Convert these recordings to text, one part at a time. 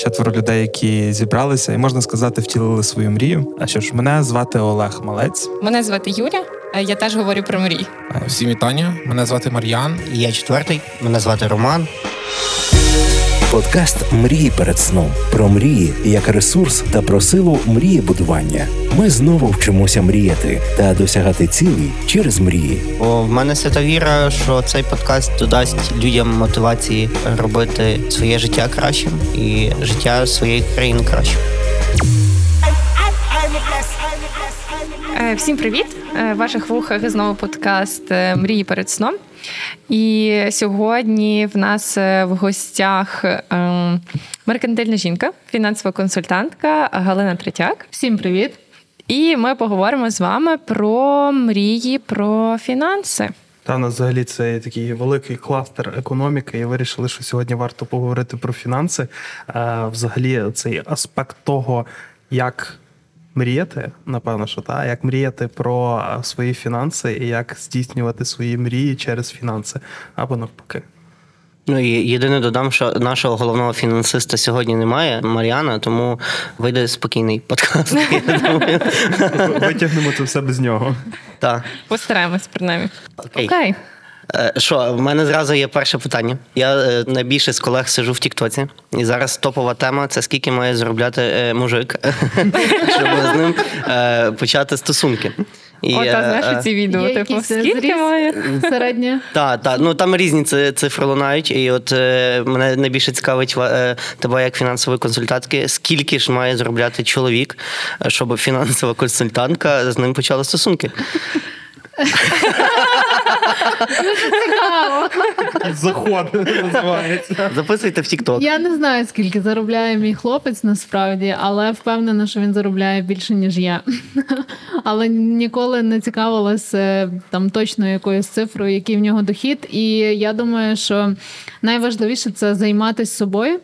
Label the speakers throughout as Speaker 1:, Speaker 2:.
Speaker 1: четверо людей, які зібралися, і можна сказати, втілили свою мрію. А що ж, мене звати Олег Малець.
Speaker 2: Мене звати Юля. Я теж говорю про мрії.
Speaker 3: Всім вітання. Мене звати Мар'ян.
Speaker 4: Я четвертий. Мене звати Роман.
Speaker 5: Подкаст Мрії перед сном про мрії як ресурс та про силу мрії будування. Ми знову вчимося мріяти та досягати цілей через мрії.
Speaker 4: О, в мене свята віра, що цей подкаст додасть людям мотивації робити своє життя кращим і життя своєї країни кращим.
Speaker 2: Е, всім привіт! Е, в ваших вухах знову подкаст е, Мрії перед сном. І сьогодні в нас в гостях меркантильна жінка, фінансова консультантка Галина Третяк.
Speaker 6: Всім привіт!
Speaker 2: І ми поговоримо з вами про мрії, про фінанси.
Speaker 1: Та у нас взагалі це такий великий кластер економіки, і вирішили, що сьогодні варто поговорити про фінанси. Взагалі, цей аспект того, як мріяти, напевно, що та як мріяти про свої фінанси і як здійснювати свої мрії через фінанси або навпаки.
Speaker 4: Ну і єдине додам, що нашого головного фінансиста сьогодні немає, Мар'яна, тому вийде спокійний подкаст.
Speaker 1: Витягнемо це все без нього.
Speaker 4: Так.
Speaker 2: Постараємось принаймні.
Speaker 4: Окей. Е, що, в мене зразу є перше питання. Я е, найбільше з колег сижу в Тіктоці, і зараз топова тема це скільки має заробляти е, мужик, щоб з ним почати стосунки.
Speaker 2: І, О, та знаєш ці відео,
Speaker 6: є
Speaker 2: типу, скільки має
Speaker 6: середнє?
Speaker 4: Так, так. Ну там різні цифри лунають. І от мене найбільше цікавить тебе як фінансової консультантки, скільки ж має заробляти чоловік, щоб фінансова консультантка з ним почала стосунки.
Speaker 6: Цікаво.
Speaker 1: Заход називається.
Speaker 4: Записуйте в Тікток.
Speaker 6: Я не знаю, скільки заробляє мій хлопець насправді, але впевнена, що він заробляє більше, ніж я. Але ніколи не цікавилася там точно якоюсь цифрою, який в нього дохід. І я думаю, що найважливіше це займатися собою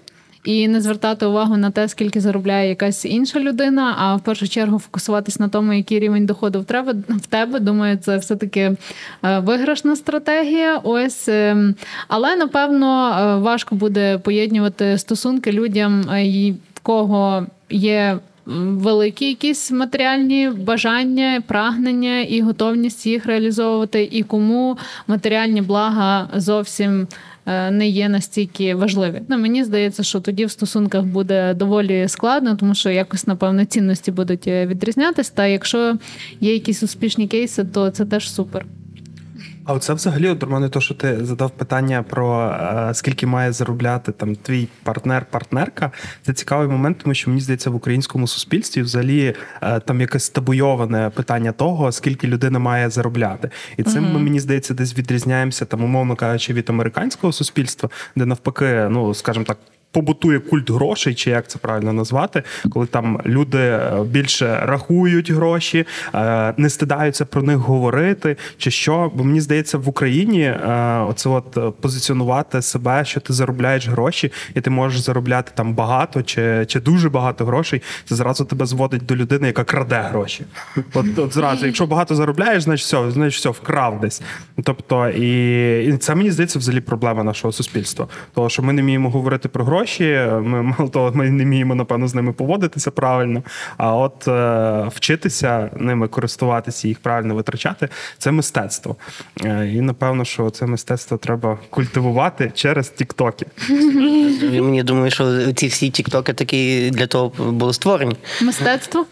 Speaker 6: і не звертати увагу на те, скільки заробляє якась інша людина, а в першу чергу фокусуватись на тому, який рівень доходу в тебе в тебе. Думаю, це все-таки е, виграшна стратегія. Ось ем, але напевно е, важко буде поєднувати стосунки людям, е, в кого є. Великі якісь матеріальні бажання, прагнення і готовність їх реалізовувати, і кому матеріальні блага зовсім не є настільки важливі. Ну, Мені здається, що тоді в стосунках буде доволі складно, тому що якось, напевно, цінності будуть е, відрізнятися. Та якщо є якісь успішні кейси, то це теж супер.
Speaker 1: А оце взагалі от, Романе, то, що ти задав питання про е, скільки має заробляти там твій партнер-партнерка, це цікавий момент, тому що мені здається, в українському суспільстві взагалі е, там якесь табуйоване питання того, скільки людина має заробляти. І цим ми, мені здається, десь відрізняємося там, умовно кажучи, від американського суспільства, де навпаки, ну скажімо так побутує культ грошей, чи як це правильно назвати, коли там люди е, більше рахують гроші, е, не стидаються про них говорити, чи що. Бо мені здається, в Україні е, оце от позиціонувати себе, що ти заробляєш гроші, і ти можеш заробляти там багато чи чи дуже багато грошей. Це зразу тебе зводить до людини, яка краде гроші. От от зразу, якщо багато заробляєш, значить все, значить все вкрав десь. Тобто, і, і це мені здається взагалі проблема нашого суспільства, того що ми не вміємо говорити про гроші гроші. Ми мало того, ми не вміємо, напевно, з ними поводитися правильно. А от е, вчитися ними користуватися, їх правильно витрачати це мистецтво. Е, і напевно, що це мистецтво треба культивувати через тіктоки.
Speaker 4: Мені думаю, що ці всі тіктоки такі для того були створені.
Speaker 6: Мистецтво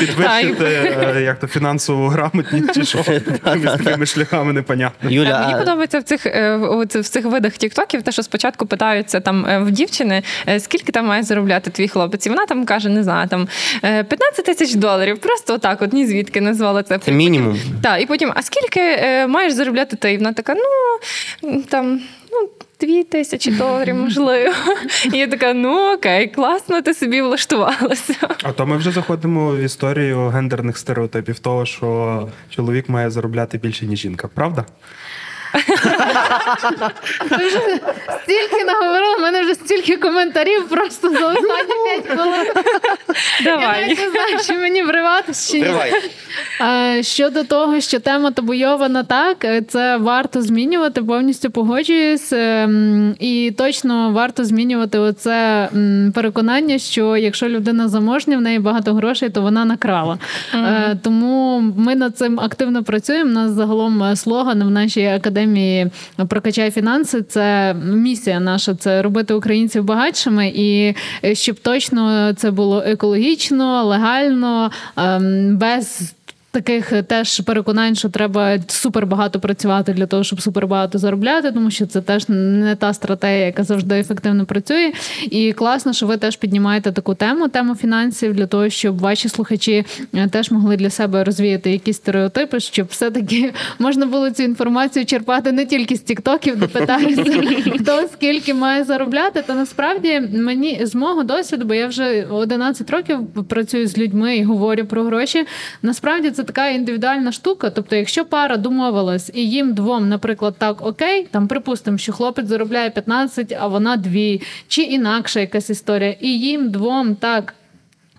Speaker 1: підвищити е, як то фінансову грамотність чи що такими шляхами непонятно.
Speaker 2: Юля, мені подобається в цих е, в цих видах тіктоків, те, що спочатку питаються там Е, в дівчини, е, скільки там має заробляти твій хлопець? І вона там каже, не знаю, там 15 е, тисяч доларів. Просто отак, от ні звідки назвала це.
Speaker 4: Це мінімум.
Speaker 2: Так, і потім, а скільки маєш заробляти ти? І вона така, ну там. ну, Дві тисячі доларів, можливо. І я така, ну окей, класно, ти собі влаштувалася.
Speaker 1: А то ми вже заходимо в історію гендерних стереотипів, того, що чоловік має заробляти більше, ніж жінка, правда?
Speaker 6: Ви вже стільки наговорили, в мене вже стільки коментарів просто за останні 5 хвилин. Я
Speaker 2: Давай.
Speaker 6: навіть не знаю, чи мені вриватися чи ні. Щодо того, що тема табуйована так, е, це варто змінювати, повністю погоджуюсь. Ем, І точно варто змінювати оце переконання, що якщо людина заможня, в неї багато грошей, то вона накрала. Е, Тому ми над цим активно працюємо. У нас загалом е, слоган в нашій академії прокачай фінанси. Це місія наша це робити українців багатшими, і е, щоб точно це було екологічно, легально, ем, без. Таких е, теж переконань, що треба супер багато працювати для того, щоб супер багато заробляти, тому що це теж не та стратегія, яка завжди ефективно працює. І класно, що ви теж піднімаєте таку тему, тему фінансів, для того, щоб ваші слухачі е, теж могли для себе розвіяти якісь стереотипи, щоб все-таки можна було цю інформацію черпати не тільки з тіктоків, де питаються, хто скільки має заробляти. Та насправді мені з мого досвіду, бо я вже 11 років працюю з людьми і говорю про гроші. Насправді це така індивідуальна штука. Тобто, якщо пара домовилась і їм двом, наприклад, так окей, там припустимо, що хлопець заробляє 15, а вона 2, чи інакша якась історія, і їм двом так.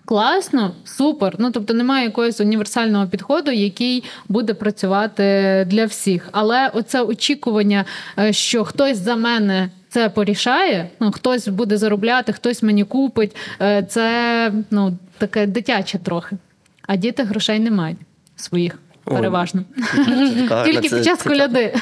Speaker 6: Класно, супер. Ну тобто немає якогось універсального підходу, який буде працювати для всіх. Але оце очікування, е, що хтось за мене це порішає, ну хтось буде заробляти, хтось мені купить. е, Це ну таке дитяче трохи. А діти грошей не мають своїх. Переважно тільки під час коляди.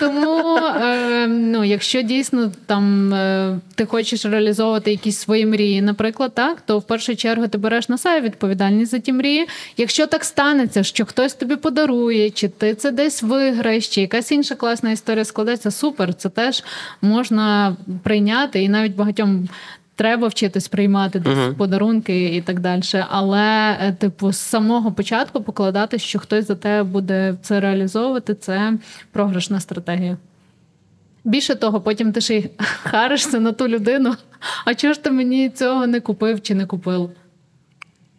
Speaker 6: Тому е, ну, якщо дійсно там е, ти хочеш реалізовувати якісь свої мрії, наприклад, так, то в першу чергу ти береш на себе відповідальність за ті мрії. Якщо так станеться, що хтось тобі подарує, чи ти це десь виграєш, чи якась інша класна історія складеться, супер, це теж можна прийняти і навіть багатьом. Треба вчитись приймати десь
Speaker 4: Мгм.
Speaker 6: подарунки і так далі. Але, е, типу, з самого початку покладати, що хтось за тебе буде це реалізовувати, це програшна стратегія. Більше того, потім ти ще й харишся на ту людину. А чого ж ти мені цього не купив чи не купив?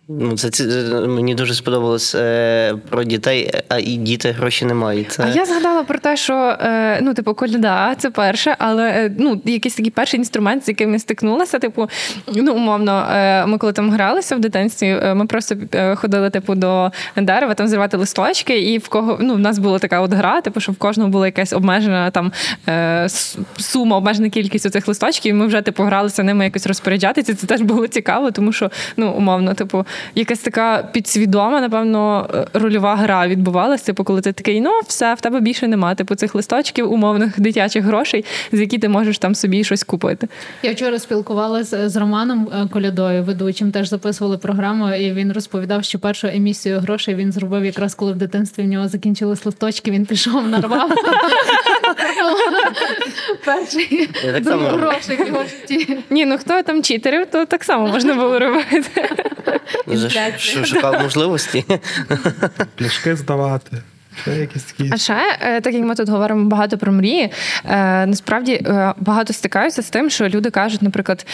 Speaker 4: Ну, це, це мені дуже сподобалось е, про дітей, а і діти гроші не мають. Це...
Speaker 2: А я згадала про те, що е, ну, типу, коляда, це перше, але е, ну, якийсь такий перший інструмент, з яким я стикнулася. Типу, ну, умовно, е, ми коли там гралися в дитинстві, е, ми просто е, ходили, типу, до дерева, там зривати листочки, і в кого ну, в нас була така от гра, типу, що в кожного була якась обмежена там е, сума, обмежена кількість цих листочків, і ми вже типу гралися ними якось розпоряджатися. Це теж було цікаво, тому що ну, умовно, типу, якась така підсвідома, напевно, е, рольова гра відбувалася. Типу, коли ти такий, ну все, в тебе більше нема, типу, цих листочків, умовних дитячих грошей, з які ти можеш там собі щось купити.
Speaker 6: Я вчора спілкувалася з Романом е, Колядою, ведучим, теж записували програму, і він розповідав, що першу емісію грошей він зробив якраз коли в дитинстві в нього закінчились листочки, він пішов, нарвав. Перший грошей в його житті.
Speaker 2: Ні, ну хто там читерів, то так само можна було робити.
Speaker 4: Ш- ш- шукав можливості.
Speaker 1: Пляшки здавати.
Speaker 2: А ще, е, так як ми тут говоримо багато про мрії, е, насправді е, багато стикаються з тим, що люди кажуть, наприклад,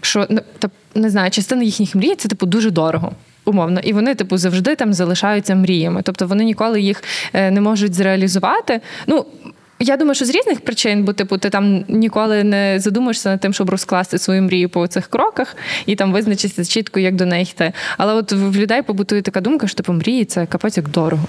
Speaker 2: що ну, та, не знаю, частина їхніх мрій це типу дуже дорого. Умовно, і вони, типу, завжди там залишаються мріями. Тобто вони ніколи їх е, не можуть зреалізувати. Ну, я думаю, що з різних причин, бо типу, ти там ніколи не задумаєшся над тим, щоб розкласти свою мрію по цих кроках і там визначитися чітко, як до неї йти. Але от в людей побутує така думка, що типу мрії це капець як дорого.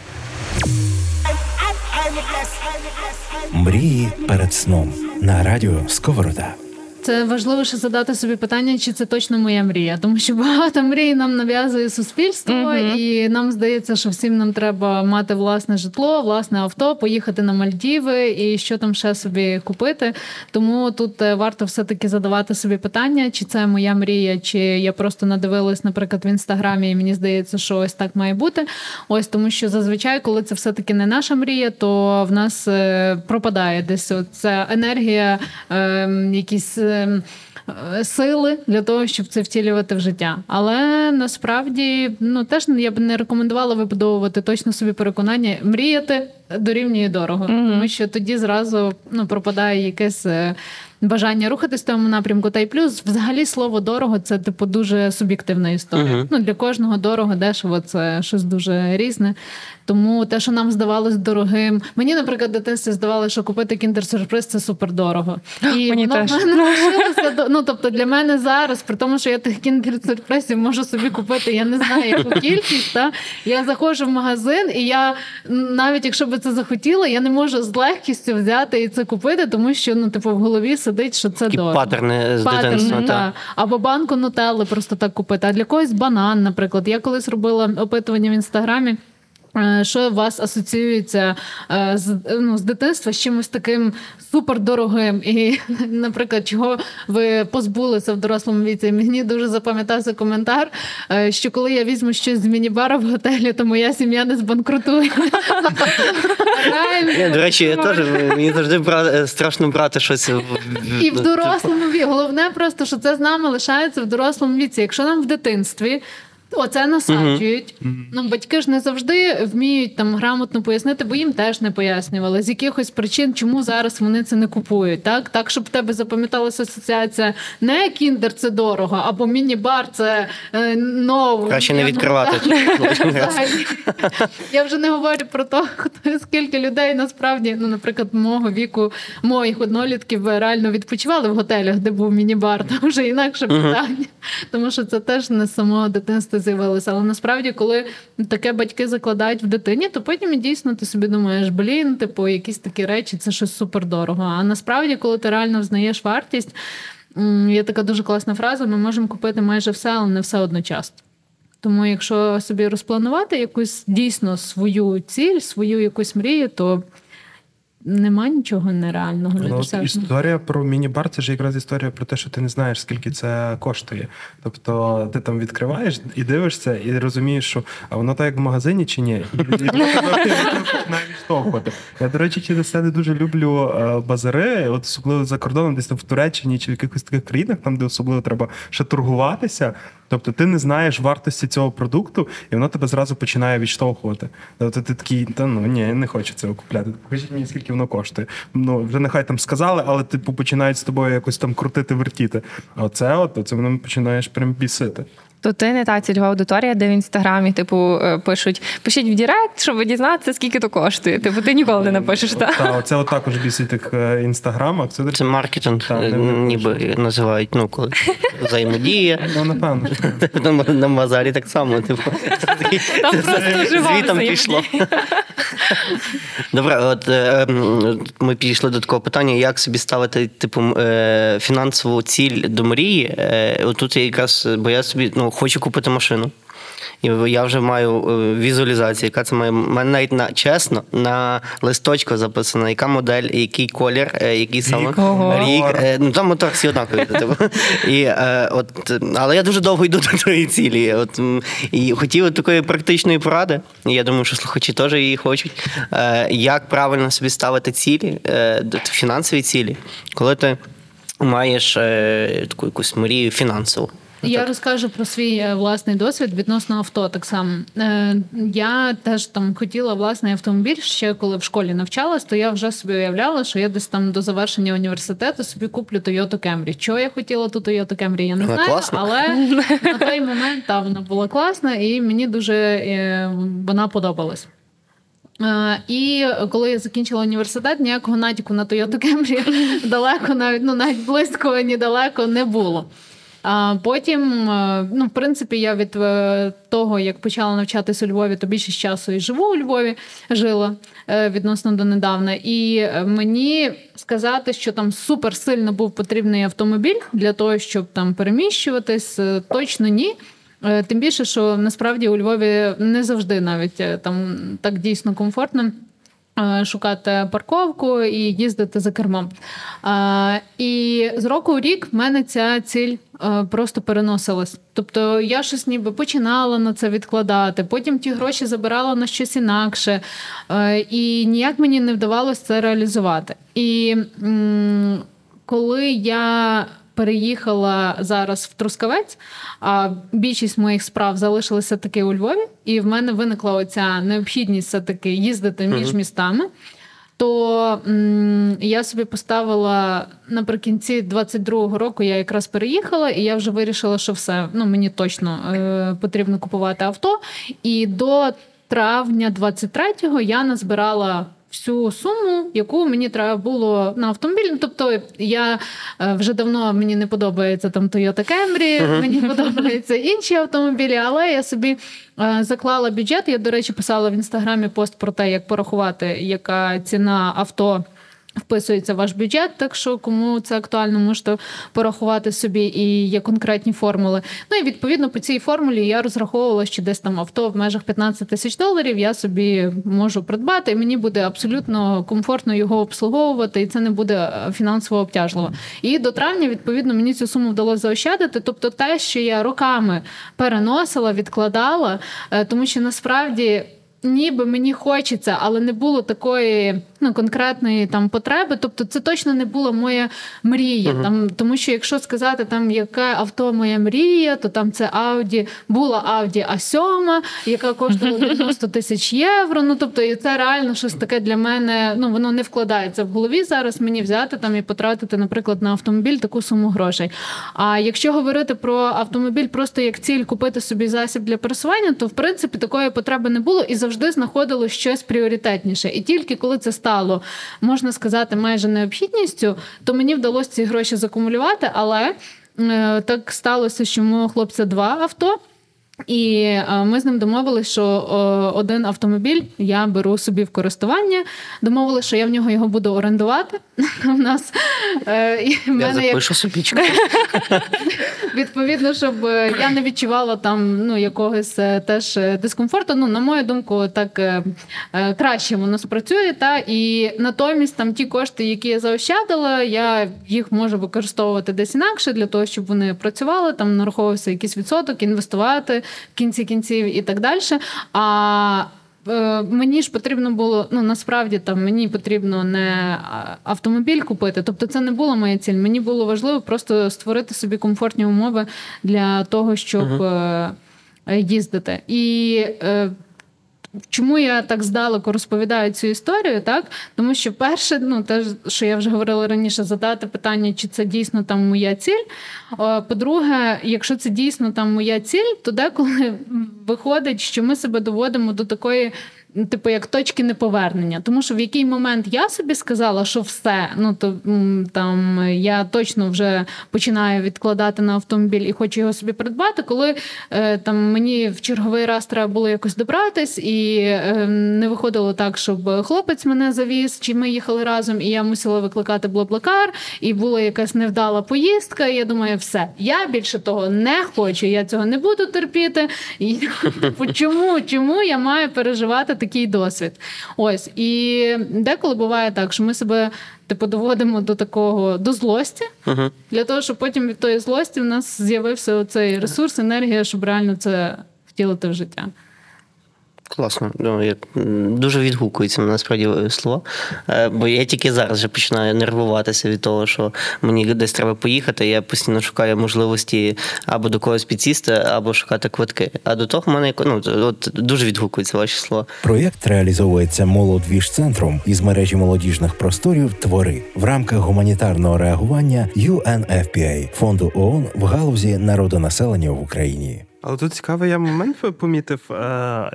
Speaker 5: Мрії перед сном на радіо Сковорода.
Speaker 6: Це важливіше задати собі питання, чи це точно моя мрія, тому що багато мрій нам нав'язує суспільство,
Speaker 2: Мгм.
Speaker 6: і нам здається, що всім нам треба мати власне житло, власне авто, поїхати на Мальдіви і що там ще собі купити. Тому тут е, варто все-таки задавати собі питання, чи це моя мрія, чи я просто надивилась, наприклад, в інстаграмі, і мені здається, що ось так має бути. Ось тому, що зазвичай, коли це все-таки не наша мрія, то в нас е, пропадає десь ця енергія, е, якісь. Е, Сили для того, щоб це втілювати в життя. Але насправді ну теж я б не рекомендувала вибудовувати точно собі переконання, мріяти дорівнює дорого,
Speaker 2: Мгм.
Speaker 6: тому що тоді зразу ну, пропадає якесь е, бажання рухатись в тому напрямку. Та й плюс, взагалі, слово дорого це типу дуже суб'єктивна історія.
Speaker 4: Мгм.
Speaker 6: Ну для кожного дорого, дешево це щось дуже різне. Тому те, що нам здавалось дорогим, мені, наприклад, дитинстві здавалося, що купити кіндер-сюрприз це супер дорого. І
Speaker 2: Мені
Speaker 6: воно
Speaker 2: теж.
Speaker 6: в мене лишилося ну, тобто для мене зараз, при тому, що я тих кіндер-сюрпризів можу собі купити, я не знаю, яку кількість. Та? Я заходжу в магазин, і я навіть якщо би це захотіла, я не можу з легкістю взяти і це купити, тому що ну, типу, в голові сидить, що це
Speaker 4: Такі
Speaker 6: дорого.
Speaker 4: паттерни з дитинства.
Speaker 6: та.
Speaker 4: та.
Speaker 6: Або банку нутелли просто так купити. А для когось банан, наприклад. Я колись робила опитування в інстаграмі. Е, Що у вас асоціюється е, з, ну, з дитинства з чимось таким супердорогим? І, наприклад, чого ви позбулися в дорослому віці? Мені дуже запам'ятався коментар, е, що коли я візьму щось з міні-бара в готелі, то моя сім'я не збанкрутує.
Speaker 4: До речі, мені завжди страшно брати щось
Speaker 6: І в
Speaker 4: ну,
Speaker 6: дорослому віці. Головне просто, що це з нами лишається в дорослому віці. Якщо нам в дитинстві. Оце насаджують. Ну, батьки ж не завжди вміють там грамотно пояснити, бо їм теж не пояснювали, з якихось причин, чому зараз вони це не купують. Так, так щоб в тебе запам'яталася асоціація не кіндер це дорого, або міні-бар це е, ново.
Speaker 4: Краще не
Speaker 6: ну,
Speaker 4: відкривати.
Speaker 6: Я вже не говорю про те, хто- скільки людей насправді, ну, наприклад, мого віку, моїх однолітків реально відпочивали в готелях, де був міні-бар. Там вже інакше питання. Тому що це теж не з самого дитинства з'явилося. Але насправді, коли таке батьки закладають в дитині, то потім дійсно ти собі думаєш, блін, типу, якісь такі речі, це щось супердорого. А насправді, коли ти реально взнаєш вартість, є така дуже класна фраза: ми можемо купити майже все, але не все одночасно. Тому, якщо собі розпланувати якусь дійсно свою ціль, свою якусь мрію, то нема нічого нереального,
Speaker 1: Ну, історія про міні-бар це ж якраз історія про те, що ти не знаєш, скільки це коштує. Тобто ти там відкриваєш і дивишся, і розумієш, що а воно так як в магазині чи ні? І, тебе. Я, до речі, через це не дуже люблю е, базари, от особливо за кордоном, десь там в Туреччині чи в якихось таких країнах, там, де особливо треба ще торгуватися. Тобто ти не знаєш вартості цього продукту, і воно тебе зразу починає відштовхувати. Тобто ти такий, та ну ні, не хочу цього купляти. Покажіть мені, скільки воно коштує. Ну вже нехай там сказали, але типу починають з тобою якось там крутити, вертіти. А оце от оце воно починаєш прям бісити.
Speaker 2: То ти не та цільова аудиторія, де в інстаграмі, типу, е, пишуть, пишіть в Direct, щоб дізнатися, скільки то коштує. Типу, ти ніколи не напишеш, так?
Speaker 1: Та оце от також бісить так е. Це,
Speaker 4: Це маркетинг,
Speaker 1: Так,
Speaker 4: е, ніби називають, ну, коли взаємодія.
Speaker 1: ну напевно.
Speaker 4: На, базарі так само, типу.
Speaker 2: Там просто
Speaker 4: Звітом пішло. Добре, от ми підійшли до такого питання, як собі ставити типу фінансову ціль до мрії. Отут я якраз, бо я собі ну, хочу купити машину. І я вже маю е, візуалізацію, яка це має. У мене навіть на чесно на листочку записано, яка модель, який колір, е, який саме рік. Е, Ну там мотор всі однакові. Типу. І, от, але я дуже довго йду до тої цілі. От, і хотів от такої практичної поради. Я думаю, що слухачі теж її хочуть. Як правильно собі ставити цілі, фінансові цілі, коли ти маєш таку якусь мрію фінансову.
Speaker 6: Я розкажу про свій е, власний досвід відносно авто. Так само Е, я теж там хотіла власний автомобіль ще коли в школі навчалась, то я вже собі уявляла, що я десь там до завершення університету собі куплю Toyota Camry. Чого я хотіла ту Toyota Camry, я не знаю,
Speaker 4: класна.
Speaker 6: але на той момент та вона була класна, і мені дуже е, вона подобалась. І коли я закінчила університет, ніякого натяку на Toyota Camry далеко, навіть ну навіть близько ні далеко не було. А потім, е, ну, в принципі, я від е, того, як почала навчатися у Львові, то більшість часу і живу у Львові, жила е, відносно донедавна. І мені сказати, що там супер сильно був потрібний автомобіль для того, щоб там переміщуватись, точно ні. Тим більше, що насправді у Львові не завжди навіть там так дійсно комфортно. Е, Шукати парковку і їздити за кермом. Е, І з року у рік в мене ця ціль е, просто переносилась. Тобто я щось ніби починала на це відкладати, потім ті гроші забирала на щось інакше, і ніяк мені не вдавалося це реалізувати. І коли я переїхала зараз в Трускавець, а більшість моїх справ залишилися таки у Львові, і в мене виникла оця необхідність все-таки їздити між містами. То м, я собі поставила наприкінці 22-го року, я якраз переїхала, і я вже вирішила, що все ну мені точно е, потрібно купувати авто. І до травня 23-го я назбирала всю суму, яку мені треба було на автомобіль. Ну, Тобто я е, вже давно мені не подобається там Toyota Camry, uh-huh. мені подобаються інші автомобілі, але я собі е, заклала бюджет. Я, до речі, писала в інстаграмі пост про те, як порахувати, яка ціна авто. Вписується ваш бюджет, так що кому це актуально, можете порахувати собі і є конкретні формули. Ну і відповідно по цій формулі я розраховувала, що десь там авто в межах 15 тисяч доларів я собі можу придбати, і мені буде абсолютно комфортно його обслуговувати, і це не буде е, фінансово обтяжливо. І до травня, відповідно, мені цю суму вдалося заощадити. Тобто, те, що я роками переносила, відкладала, е, тому що насправді ніби мені хочеться, але не було такої ну, конкретної там потреби. Тобто, це точно не була моя мрія. Uh-huh. Там, Тому що, якщо сказати, там яке авто моя мрія, то там це Audi, була Audi a 7 яка коштувала 90 тисяч євро. Ну тобто, і це реально щось таке для мене. Ну воно не вкладається в голові зараз. Мені взяти там і потратити, наприклад, на автомобіль таку суму грошей. А якщо говорити про автомобіль, просто як ціль купити собі засіб для пересування, то в принципі такої потреби не було і завжди завжди знаходило щось пріоритетніше. І тільки коли це стало, можна сказати, майже необхідністю, то мені вдалося ці гроші закумулювати, але е, так сталося, що у мого хлопця два авто. І е, ми з ним домовилися, що один автомобіль я беру собі в користування. Домовилися, що я в нього його буду орендувати. У нас
Speaker 4: е, і в мене Я запишу собі.
Speaker 6: Відповідно, щоб е, я не відчувала там ну, якогось теж дискомфорту. Ну, на мою думку, так краще воно спрацює. Та і натомість там ті кошти, які я заощадила, я їх можу використовувати десь інакше для того, щоб вони працювали. Там нараховувався якийсь відсоток, інвестувати в кінці кінців і так далі. А е, Мені ж потрібно було, ну насправді там мені потрібно не автомобіль купити, тобто це не була моя ціль. Мені було важливо просто створити собі комфортні умови для того, щоб uh-huh. їздити. І Чому я так здалеку розповідаю цю історію? Так тому що перше, ну те, що я вже говорила раніше, задати питання, чи це дійсно там моя ціль. По-друге, якщо це дійсно там моя ціль, то деколи виходить, що ми себе доводимо до такої типу, як точки неповернення. Тому що в який момент я собі сказала, що все, ну то там я точно вже починаю відкладати на автомобіль і хочу його собі придбати, коли е, там мені в черговий раз треба було якось добратись, і е, не виходило так, щоб хлопець мене завіз, чи ми їхали разом, і я мусила викликати блаблакар, і була якась невдала поїздка. І я думаю, все, я більше того не хочу, я цього не буду терпіти. І типу, чому, чому я маю переживати? Такий досвід. Ось і деколи буває так, що ми себе типу доводимо до такого до злості, uh-huh. для того, щоб потім від тої злості в нас з'явився цей ресурс, енергія, щоб реально це втілити в життя.
Speaker 4: Класно. Ну, я Дуже відгукується насправді слова. Е, бо я тільки зараз вже починаю нервуватися від того, що мені десь треба поїхати. Я постійно шукаю можливості або до когось підсісти, або шукати квитки. А до того в мене ну, от дуже відгукуються ваші слова.
Speaker 5: Проєкт реалізовується молодвіж центром із мережі молодіжних просторів Твори в рамках гуманітарного реагування UNFPA – фонду ООН в галузі народонаселення в Україні.
Speaker 1: Але тут цікавий я момент помітив е,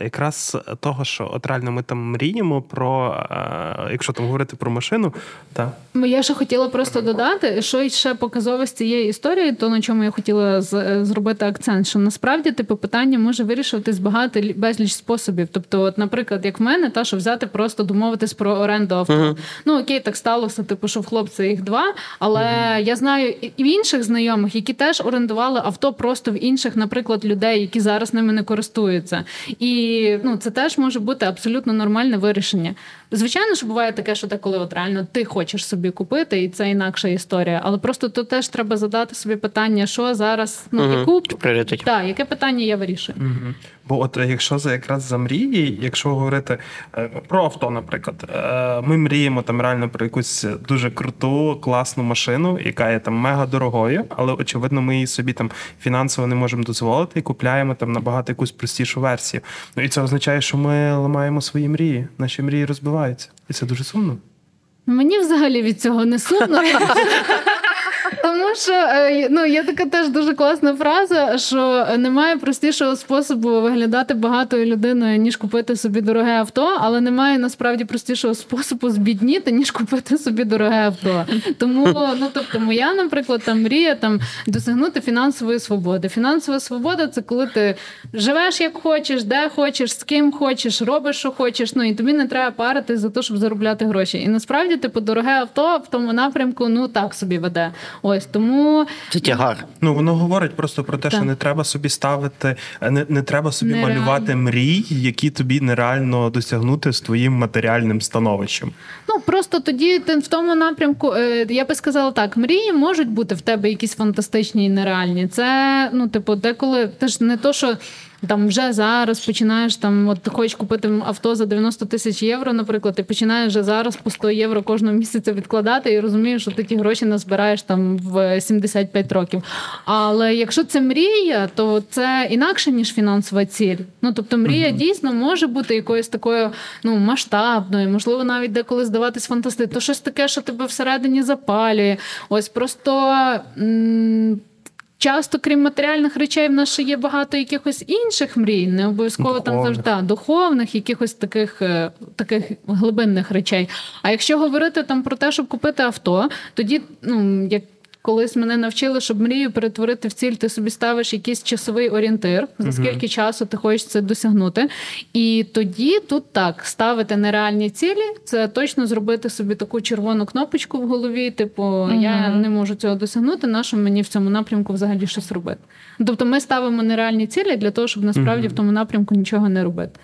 Speaker 1: якраз того, що от реально ми там мріємо про, е, якщо там говорити про машину, та
Speaker 6: я ще хотіла просто додати, що ще показово з цієї історії, то на чому я хотіла з, зробити акцент, що насправді типу питання може вирішуватись багато безліч способів. Тобто, от, наприклад, як в мене, та що взяти просто домовитись про оренду авто. Uh-huh. Ну окей, так сталося, типу, що в хлопця їх два. Але uh-huh. я знаю і в інших знайомих, які теж орендували авто просто в інших, наприклад, людей людей, які зараз ними не користуються. І ну, це теж може бути абсолютно нормальне вирішення. Звичайно, що буває таке, що коли от реально ти хочеш собі купити, і це інакша історія. Але просто тут теж треба задати собі питання, що зараз ну угу. яку Так, яке питання я вирішую.
Speaker 1: Угу. Бо от якщо за якраз за мрії, якщо говорити е, про авто, наприклад, е, ми мріємо там реально про якусь дуже круту, класну машину, яка є там мега дорогою, але очевидно, ми її собі там фінансово не можемо дозволити і купляємо там набагато якусь простішу версію. Ну і це означає, що ми ламаємо свої мрії, наші мрії розбиваються, і це дуже сумно.
Speaker 6: Мені взагалі від цього не сумно. Тому що е, ну, є така теж дуже класна фраза, що немає простішого способу виглядати багатою людиною, ніж купити собі дороге авто, але немає насправді простішого способу збідніти, ніж купити собі дороге авто. Тому, ну тобто, моя, наприклад, там мрія там досягнути фінансової свободи. Фінансова свобода це коли ти живеш як хочеш, де хочеш, з ким хочеш, робиш, що хочеш. Ну і тобі не треба парити за те, щоб заробляти гроші. І насправді, типу, дороге авто в тому напрямку, ну так собі веде. Ось тому
Speaker 4: Це тягар.
Speaker 1: Ну воно говорить просто про те,
Speaker 6: Так.
Speaker 1: що не треба собі ставити, не, не треба собі
Speaker 6: Нереально.
Speaker 1: малювати мрій, які тобі нереально досягнути з твоїм матеріальним становищем.
Speaker 6: Ну просто тоді ти в тому напрямку, е, я би сказала так: мрії можуть бути в тебе якісь фантастичні і нереальні. Це ну, типу, деколи ти ж не то, що. Там вже зараз починаєш там, от ти хочеш купити авто за 90 тисяч євро, наприклад, ти починаєш вже зараз по 100 євро кожного місяця відкладати і розумієш, що ти ті гроші назбираєш там в 75 років. Але якщо це мрія, то це інакше ніж фінансова ціль. Ну тобто, мрія дійсно може бути якоюсь такою ну масштабною, можливо, навіть деколи здаватись фантастично. То щось таке, що тебе всередині запалює. Ось просто. м- Часто, крім матеріальних речей, в нас ще є багато якихось інших мрій, не обов'язково там завжди духовних, якихось таких, е, таких глибинних речей. А якщо говорити там про те, щоб купити авто, тоді ну як. Колись мене навчили, щоб мрію перетворити в ціль, ти собі ставиш якийсь часовий орієнтир, за скільки часу ти хочеш це досягнути. І тоді тут так ставити нереальні цілі, це точно зробити собі таку червону кнопочку в голові. Типу, я не можу цього досягнути. нащо мені в цьому напрямку взагалі щось робити? Тобто, ми ставимо нереальні цілі для того, щоб насправді в тому напрямку нічого не робити.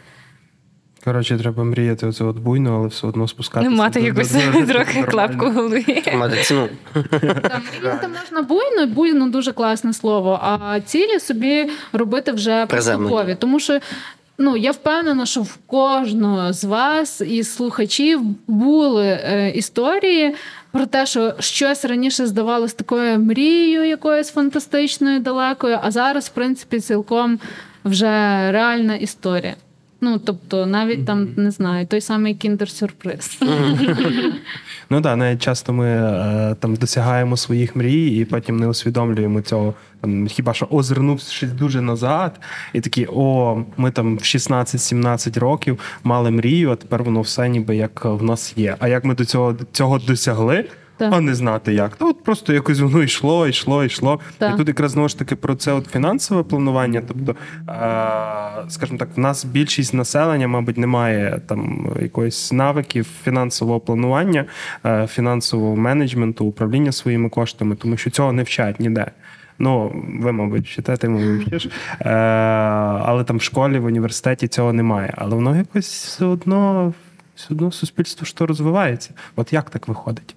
Speaker 1: Коротше, треба мріяти оце от буйно, але все одно спускатися.
Speaker 2: Ну, мати якусь трохи клапку голові.
Speaker 4: Мати ціну.
Speaker 6: Мріяти можна буйно, буйно дуже класне слово, а цілі собі робити вже поступові. Тому що ну, я впевнена, що в кожного з вас і слухачів були е, історії. Про те, що щось раніше здавалось такою мрією, якоюсь фантастичною, далекою, а зараз, в принципі, цілком вже реальна історія. Ну, тобто, навіть там не знаю, той самий кіндер-сюрприз.
Speaker 1: Ну так, навіть часто ми е, там досягаємо своїх мрій і потім не усвідомлюємо цього. Там, хіба що озирнувшись дуже назад, і такі, о, ми там в 16-17 років мали мрію, а тепер воно все ніби як в нас є. А як ми до цього, цього досягли?
Speaker 6: Так.
Speaker 1: А не знати як. Та от просто якось воно йшло, йшло, йшло.
Speaker 6: Так.
Speaker 1: І тут якраз знову ж таки про це от фінансове планування. Тобто, е, скажімо так, в нас більшість населення, мабуть, немає там якоїсь навиків фінансового планування, е, фінансового менеджменту, управління своїми коштами, тому що цього не вчать ніде. Ну, ви, мабуть, вчите, мабуть, вчиш. Е, але там в школі, в університеті цього немає. Але воно якось все одно, все одно суспільство що розвивається. От як так виходить?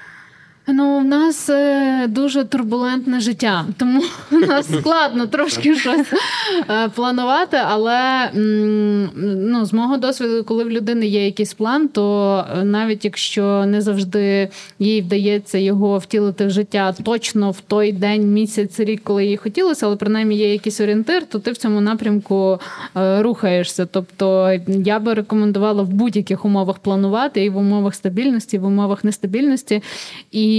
Speaker 6: Ну, в нас е, дуже турбулентне життя, тому у нас складно трошки щось е, планувати. Але м, ну, з мого досвіду, коли в людини є якийсь план, то е, навіть якщо не завжди їй вдається його втілити в життя точно в той день, місяць, рік, коли їй хотілося, але принаймні є якийсь орієнтир, то ти в цьому напрямку е, рухаєшся. Тобто я би рекомендувала в будь-яких умовах планувати і в умовах стабільності, і в умовах нестабільності. І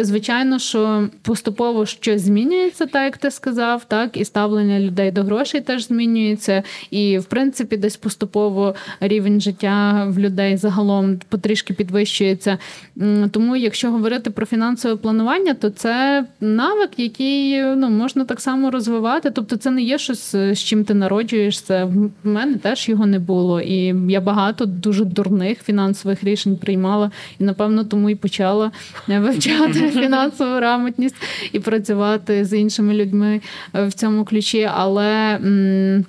Speaker 6: звичайно, що поступово щось змінюється, так як ти сказав, так і ставлення людей до грошей теж змінюється. І в принципі, десь поступово рівень життя в людей загалом потрішки підвищується. Тому, якщо говорити про фінансове планування, то це навик, який ну можна так само розвивати. Тобто, це не є щось, з чим ти народжуєшся. В мене теж його не було. І я багато дуже дурних фінансових рішень приймала, і напевно тому і почала вивчати фінансову грамотність і працювати з іншими людьми е, в цьому ключі. Але. м,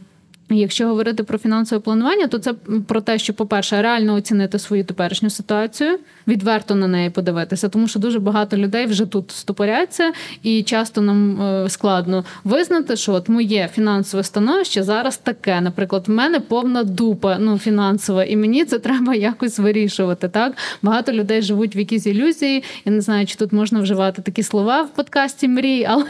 Speaker 6: Якщо говорити про фінансове планування, то це про те, що, по-перше, реально оцінити свою теперішню ситуацію, відверто на неї подивитися, тому що дуже багато людей вже тут стопоряться, і часто нам е, складно визнати, що от моє фінансове становище зараз таке. Наприклад, в мене повна дупа ну, фінансова, і мені це треба якось вирішувати. Так багато людей живуть в якійсь ілюзії. Я не знаю, чи тут можна вживати такі слова в подкасті мрій, але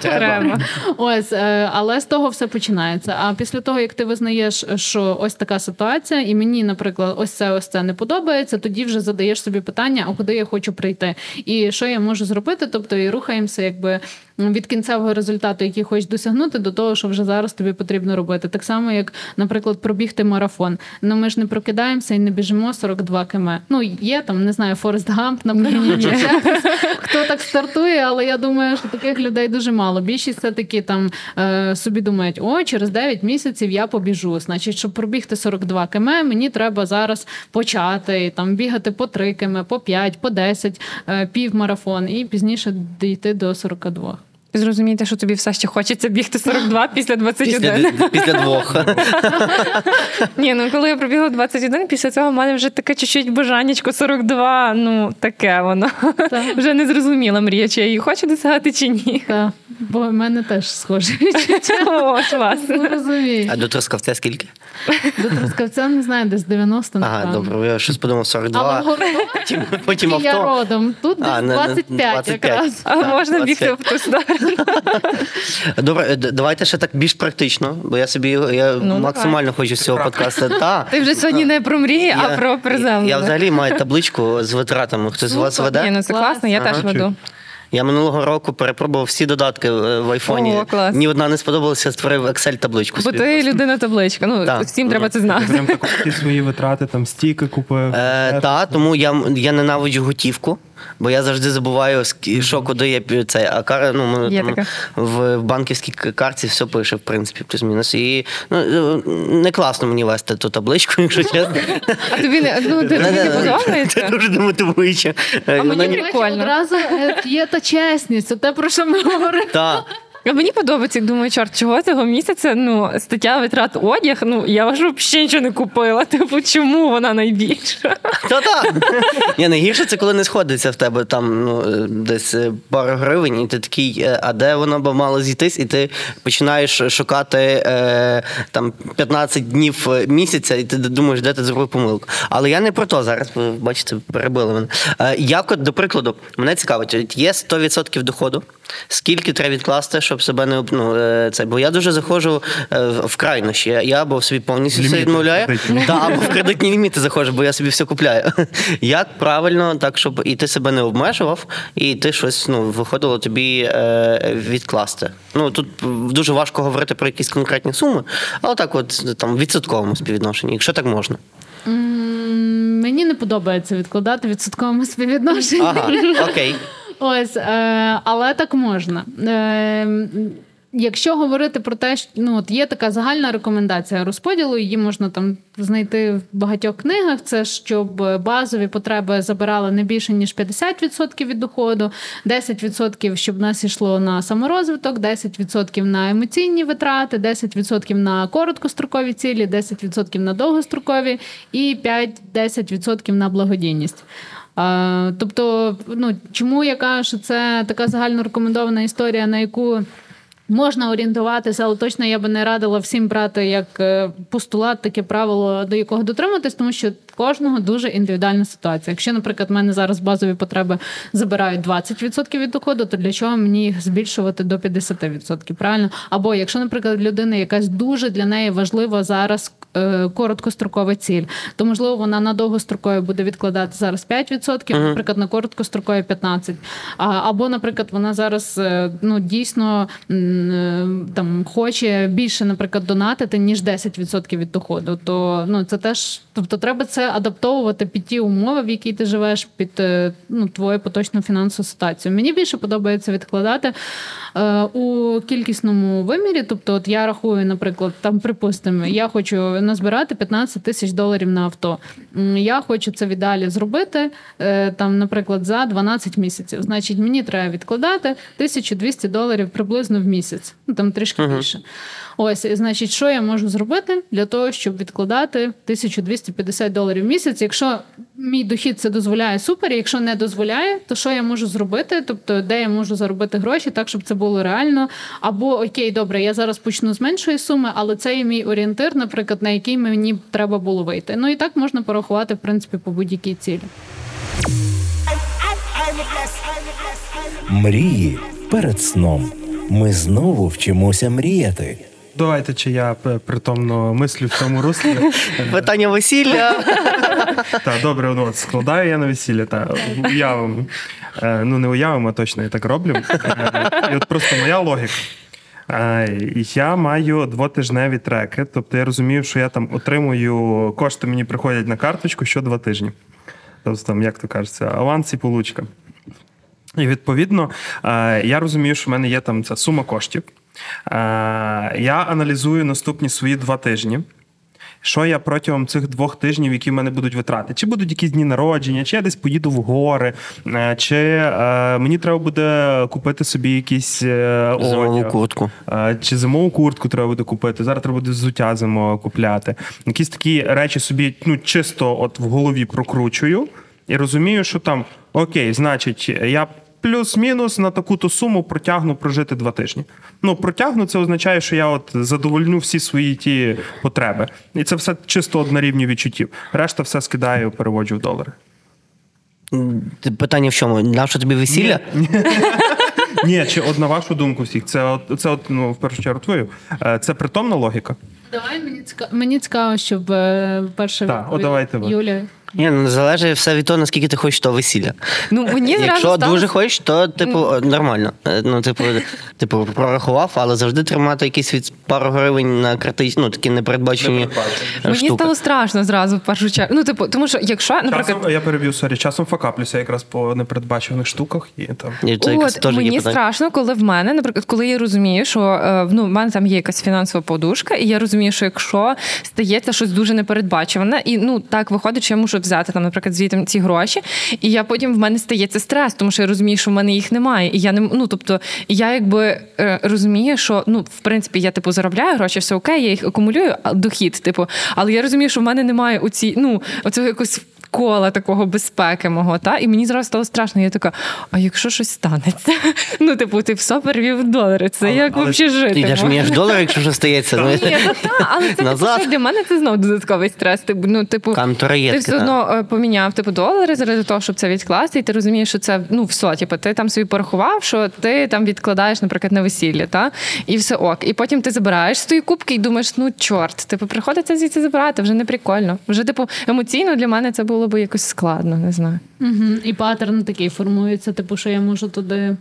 Speaker 1: Треба.
Speaker 6: Ось, е, але з того все починається. Це. А після того, як ти визнаєш, що ось така ситуація, і мені, наприклад, ось це ось це не подобається, тоді вже задаєш собі питання, а куди я хочу прийти, і що я можу зробити. Тобто і рухаємося, якби від кінцевого результату, який хочеш досягнути, до того, що вже зараз тобі потрібно робити. Так само, як, наприклад, пробігти марафон. Ну ми ж не прокидаємося і не біжимо 42 км. Ну є там, не знаю, Форест Гамп, наприклад, хто так стартує, але я думаю, що таких людей дуже мало. Більшість все таки там е, собі думають, о, через 9 місяців я побіжу. Значить, щоб пробігти 42 км, мені треба зараз почати там бігати по 3 км, по 5, по 10, е, півмарафон і пізніше дійти до 42.
Speaker 2: Зрозумієте, що тобі все ще хочеться бігти 42 після 21.
Speaker 4: Після, після двох.
Speaker 2: Ні, ну коли я пробігла 21, після цього в мене вже таке чуть-чуть бажанечко 42, ну таке воно.
Speaker 6: Так.
Speaker 2: Вже не зрозуміла мрія, чи я її хочу досягати чи ні.
Speaker 6: Так, бо в мене теж схоже.
Speaker 2: О, клас.
Speaker 6: Ну, розумію.
Speaker 4: А до трускавця скільки?
Speaker 6: До Трускавця не знаю, десь 90,
Speaker 4: Ага, добре, я щось подумав 42.
Speaker 6: Але
Speaker 4: Потім, потім
Speaker 6: я родом. Тут десь
Speaker 4: А, не- не-
Speaker 6: 25,
Speaker 4: 25.
Speaker 6: якраз.
Speaker 2: А
Speaker 4: Так,
Speaker 2: можна
Speaker 4: 25.
Speaker 2: бігти в ту сторону.
Speaker 4: Добре, е, давайте ще так більш практично, бо я собі я
Speaker 2: Ну,
Speaker 4: максимально хочу з цього подкасту. Та.
Speaker 2: Ти вже сьогодні не про мрії, а про приземлення.
Speaker 4: Я взагалі маю табличку з витратами. Хтось з вас
Speaker 6: Супер.
Speaker 2: Ні,
Speaker 4: веде?
Speaker 2: ну це класно, я
Speaker 4: Ага.
Speaker 2: теж веду.
Speaker 4: Я минулого року перепробував всі додатки е, в айфоні.
Speaker 2: О, клас.
Speaker 4: Ні одна не сподобалася, створив Excel табличку.
Speaker 2: Бо ти людина табличка. Ну
Speaker 4: Так.
Speaker 2: всім треба це
Speaker 1: Ти
Speaker 2: знати.
Speaker 1: прям так свої витрати, там стіки купив.
Speaker 4: Е, та, тому я, я ненавиджу готівку, бо я завжди забуваю, що куди я це. А кара, ну, ми,
Speaker 2: Є
Speaker 4: там в, банківській карті все пише, в принципі, плюс-мінус. І ну, е, не класно мені вести ту табличку, якщо чесно.
Speaker 2: А тобі не ну тобі не
Speaker 4: Це дуже демотивуюче. Е,
Speaker 2: А мені
Speaker 4: вона
Speaker 2: прикольно.
Speaker 6: Одразу е, є та чесність, це те, про що ми говоримо.
Speaker 2: А мені подобається, думаю, чорт, чого цього місяця ну стаття витрат одяг. Ну я ж взагалі нічого не купила. Типу, чому вона найбільша?
Speaker 4: Та-та. Ні, найгірше це коли не сходиться в тебе там ну, десь е, пару гривень, і ти такий, е, а де воно б мало зійтись, і ти починаєш шукати е, там 15 днів е, місяця, і ти думаєш, де ти зробив помилку. Але я не про то зараз, бачите, перебили мене. Як, до прикладу, мене цікавить, є 100% доходу. Скільки треба відкласти, щоб себе не об- ну, е, це? Бо я дуже заходжу е, в крайнощі. Я, або собі повністю все відмовляю, та, або в кредитні ліміти заходжу, бо я собі все купляю. Як правильно, так, щоб і ти себе не обмежував, і ти щось ну, виходило тобі е, відкласти. Ну тут дуже важко говорити про якісь конкретні суми, але так, от там в відсотковому співвідношенні, якщо так можна.
Speaker 6: Мені не подобається відкладати відсотковими співвідношенні.
Speaker 4: Ага, окей.
Speaker 6: Ось, е, але так можна. Е, Якщо говорити про те, що ну от є така загальна рекомендація розподілу, її можна там знайти в багатьох книгах. Це щоб базові потреби забирали не більше ніж 50% від доходу, 10% щоб нас йшло на саморозвиток, 10% на емоційні витрати, 10% на короткострокові цілі, 10% на довгострокові і 5-10% на благодійність. Тобто, ну чому я кажу, що це така загально рекомендована історія, на яку можна орієнтуватися, але точно я би не радила всім брати як е, постулат таке правило, до якого дотриматись, тому що кожного дуже індивідуальна ситуація. Якщо, наприклад, в мене зараз базові потреби забирають 20% від доходу, то для чого мені їх збільшувати до 50%, правильно? Або якщо, наприклад, в людини якась дуже для неї важлива зараз короткострокова ціль, то можливо вона на довгострокові буде відкладати зараз 5%, наприклад, на короткострокові 15%. А, або, наприклад, вона зараз е, ну дійсно е, там хоче більше, наприклад, донатити ніж 10% від доходу. То ну це теж, тобто, треба це адаптовувати під ті умови, в якій ти живеш, під е, ну твою поточну фінансову ситуацію. Мені більше подобається відкладати е, у кількісному вимірі. Тобто, от я рахую, наприклад, там припустимо, я хочу назбирати 15 тисяч доларів на авто. Я хочу це в ідеалі зробити е, там, наприклад, за 12 місяців. Значить, мені треба відкладати 1200 доларів приблизно в місяць, ну там трішки більше. Ось, значить, що я можу зробити для того, щоб відкладати 1250 доларів в місяць. Якщо мій дохід це дозволяє, супер. Якщо не дозволяє, то що я можу зробити? Тобто, де я можу заробити гроші, так щоб це було реально. Або окей, добре, я зараз почну з меншої суми, але це є мій орієнтир, наприклад, на який мені треба було вийти. Ну і так можна порахувати, в принципі, по будь-якій цілі.
Speaker 5: Мрії перед сном. Ми знову вчимося мріяти.
Speaker 1: Давайте, чи я притомно мислю в цьому руслі.
Speaker 4: Питання весілля.
Speaker 1: Так, добре, ну от складаю я на весілля, та уявимо. Е, ну, не уявимо, а точно я так роблю. Е, і от просто моя логіка. Е, я маю двотижневі треки, тобто я розумію, що я там отримую кошти, мені приходять на карточку що два тижні. Тобто, там, як то кажеться, аванс і получка. І відповідно, я розумію, що в мене є там ця сума коштів. Е, Я аналізую наступні свої два тижні. Що я протягом цих двох тижнів, які в мене будуть витрати? Чи будуть якісь дні народження, чи я десь поїду в гори, е, чи е, мені треба буде купити собі якийсь е,
Speaker 4: Зимову
Speaker 1: одяг,
Speaker 4: куртку.
Speaker 1: е, чи зимову куртку треба буде купити. Зараз треба буде взуття зимове купляти. Якісь такі речі собі ну, чисто от в голові прокручую і розумію, що там окей, значить, я. Плюс-мінус на таку-то суму протягну прожити два тижні. Ну, протягну це означає, що я от задовольню всі свої ті потреби. І це все чисто от на рівні відчуттів. Решта все скидаю, переводжу в долари.
Speaker 4: Питання в чому? Нащо тобі весілля?
Speaker 1: Ні, чи от на вашу думку всіх, це от це от ну в першу чергу твою. Е, Це притомна логіка.
Speaker 6: Давай мені цікаво, мені цікаво, щоб е,
Speaker 1: Так, давайте ви.
Speaker 4: Ні, ну залежить все від того, наскільки ти хочеш того весілля.
Speaker 2: Ну мені зразу
Speaker 4: Якщо
Speaker 2: стало...
Speaker 4: дуже хочеш, то типу нормально. Е, Ну, типу, типу, прорахував, але завжди тримати якісь від пару гривень на критичні, ну такі непередбачені
Speaker 2: Мені стало страшно зразу в першу чергу. Ну, типу, тому що якщо, наприклад,
Speaker 1: Часом я переб'ю sorry, часом факаплюся якраз по непередбачених штуках і там.
Speaker 4: І це
Speaker 2: От,
Speaker 4: теж
Speaker 2: мені
Speaker 4: питання.
Speaker 2: страшно, коли в мене, наприклад, коли я розумію, що е, ну, в мене там є якась фінансова подушка, і я розумію, що якщо стається щось дуже непередбачуване, і ну так виходить, що я мушу взяти там, наприклад, звідти ці гроші, і я потім в мене стається стрес, тому що я розумію, що в мене їх немає. І я не ну, тобто, я якби е, розумію, що ну, в принципі, я типу заробляю гроші, все окей, я їх акумулюю, а, дохід, типу, але я розумію, що в мене немає у цій, ну, оцього якось кола такого безпеки мого, та і мені зразу стало страшно. Я така, а якщо щось станеться? Ну, типу, ти все перевів в долари. Це
Speaker 1: Але-
Speaker 2: як
Speaker 1: але
Speaker 2: взагалі жити?
Speaker 4: Ти йдеш мені аж долар, якщо що стається. ну,
Speaker 2: Ні, ну та, але це типу,
Speaker 4: Назад.
Speaker 2: для мене це знов додатковий стрес. Типу, ну, типу, ти все одно е, поміняв типу долари заради того, щоб це відкласти, і ти розумієш, що це ну все. Типу, ти там собі порахував, що ти там відкладаєш, наприклад, на весілля, та і все ок. І потім ти забираєш з тої кубки і думаєш, ну чорт, типу, приходиться звідси забирати, вже не прикольно. Вже типу емоційно для мене це було б якось складно, не знаю.
Speaker 6: Угу. І паттерн такий формується, типу, що я можу туди.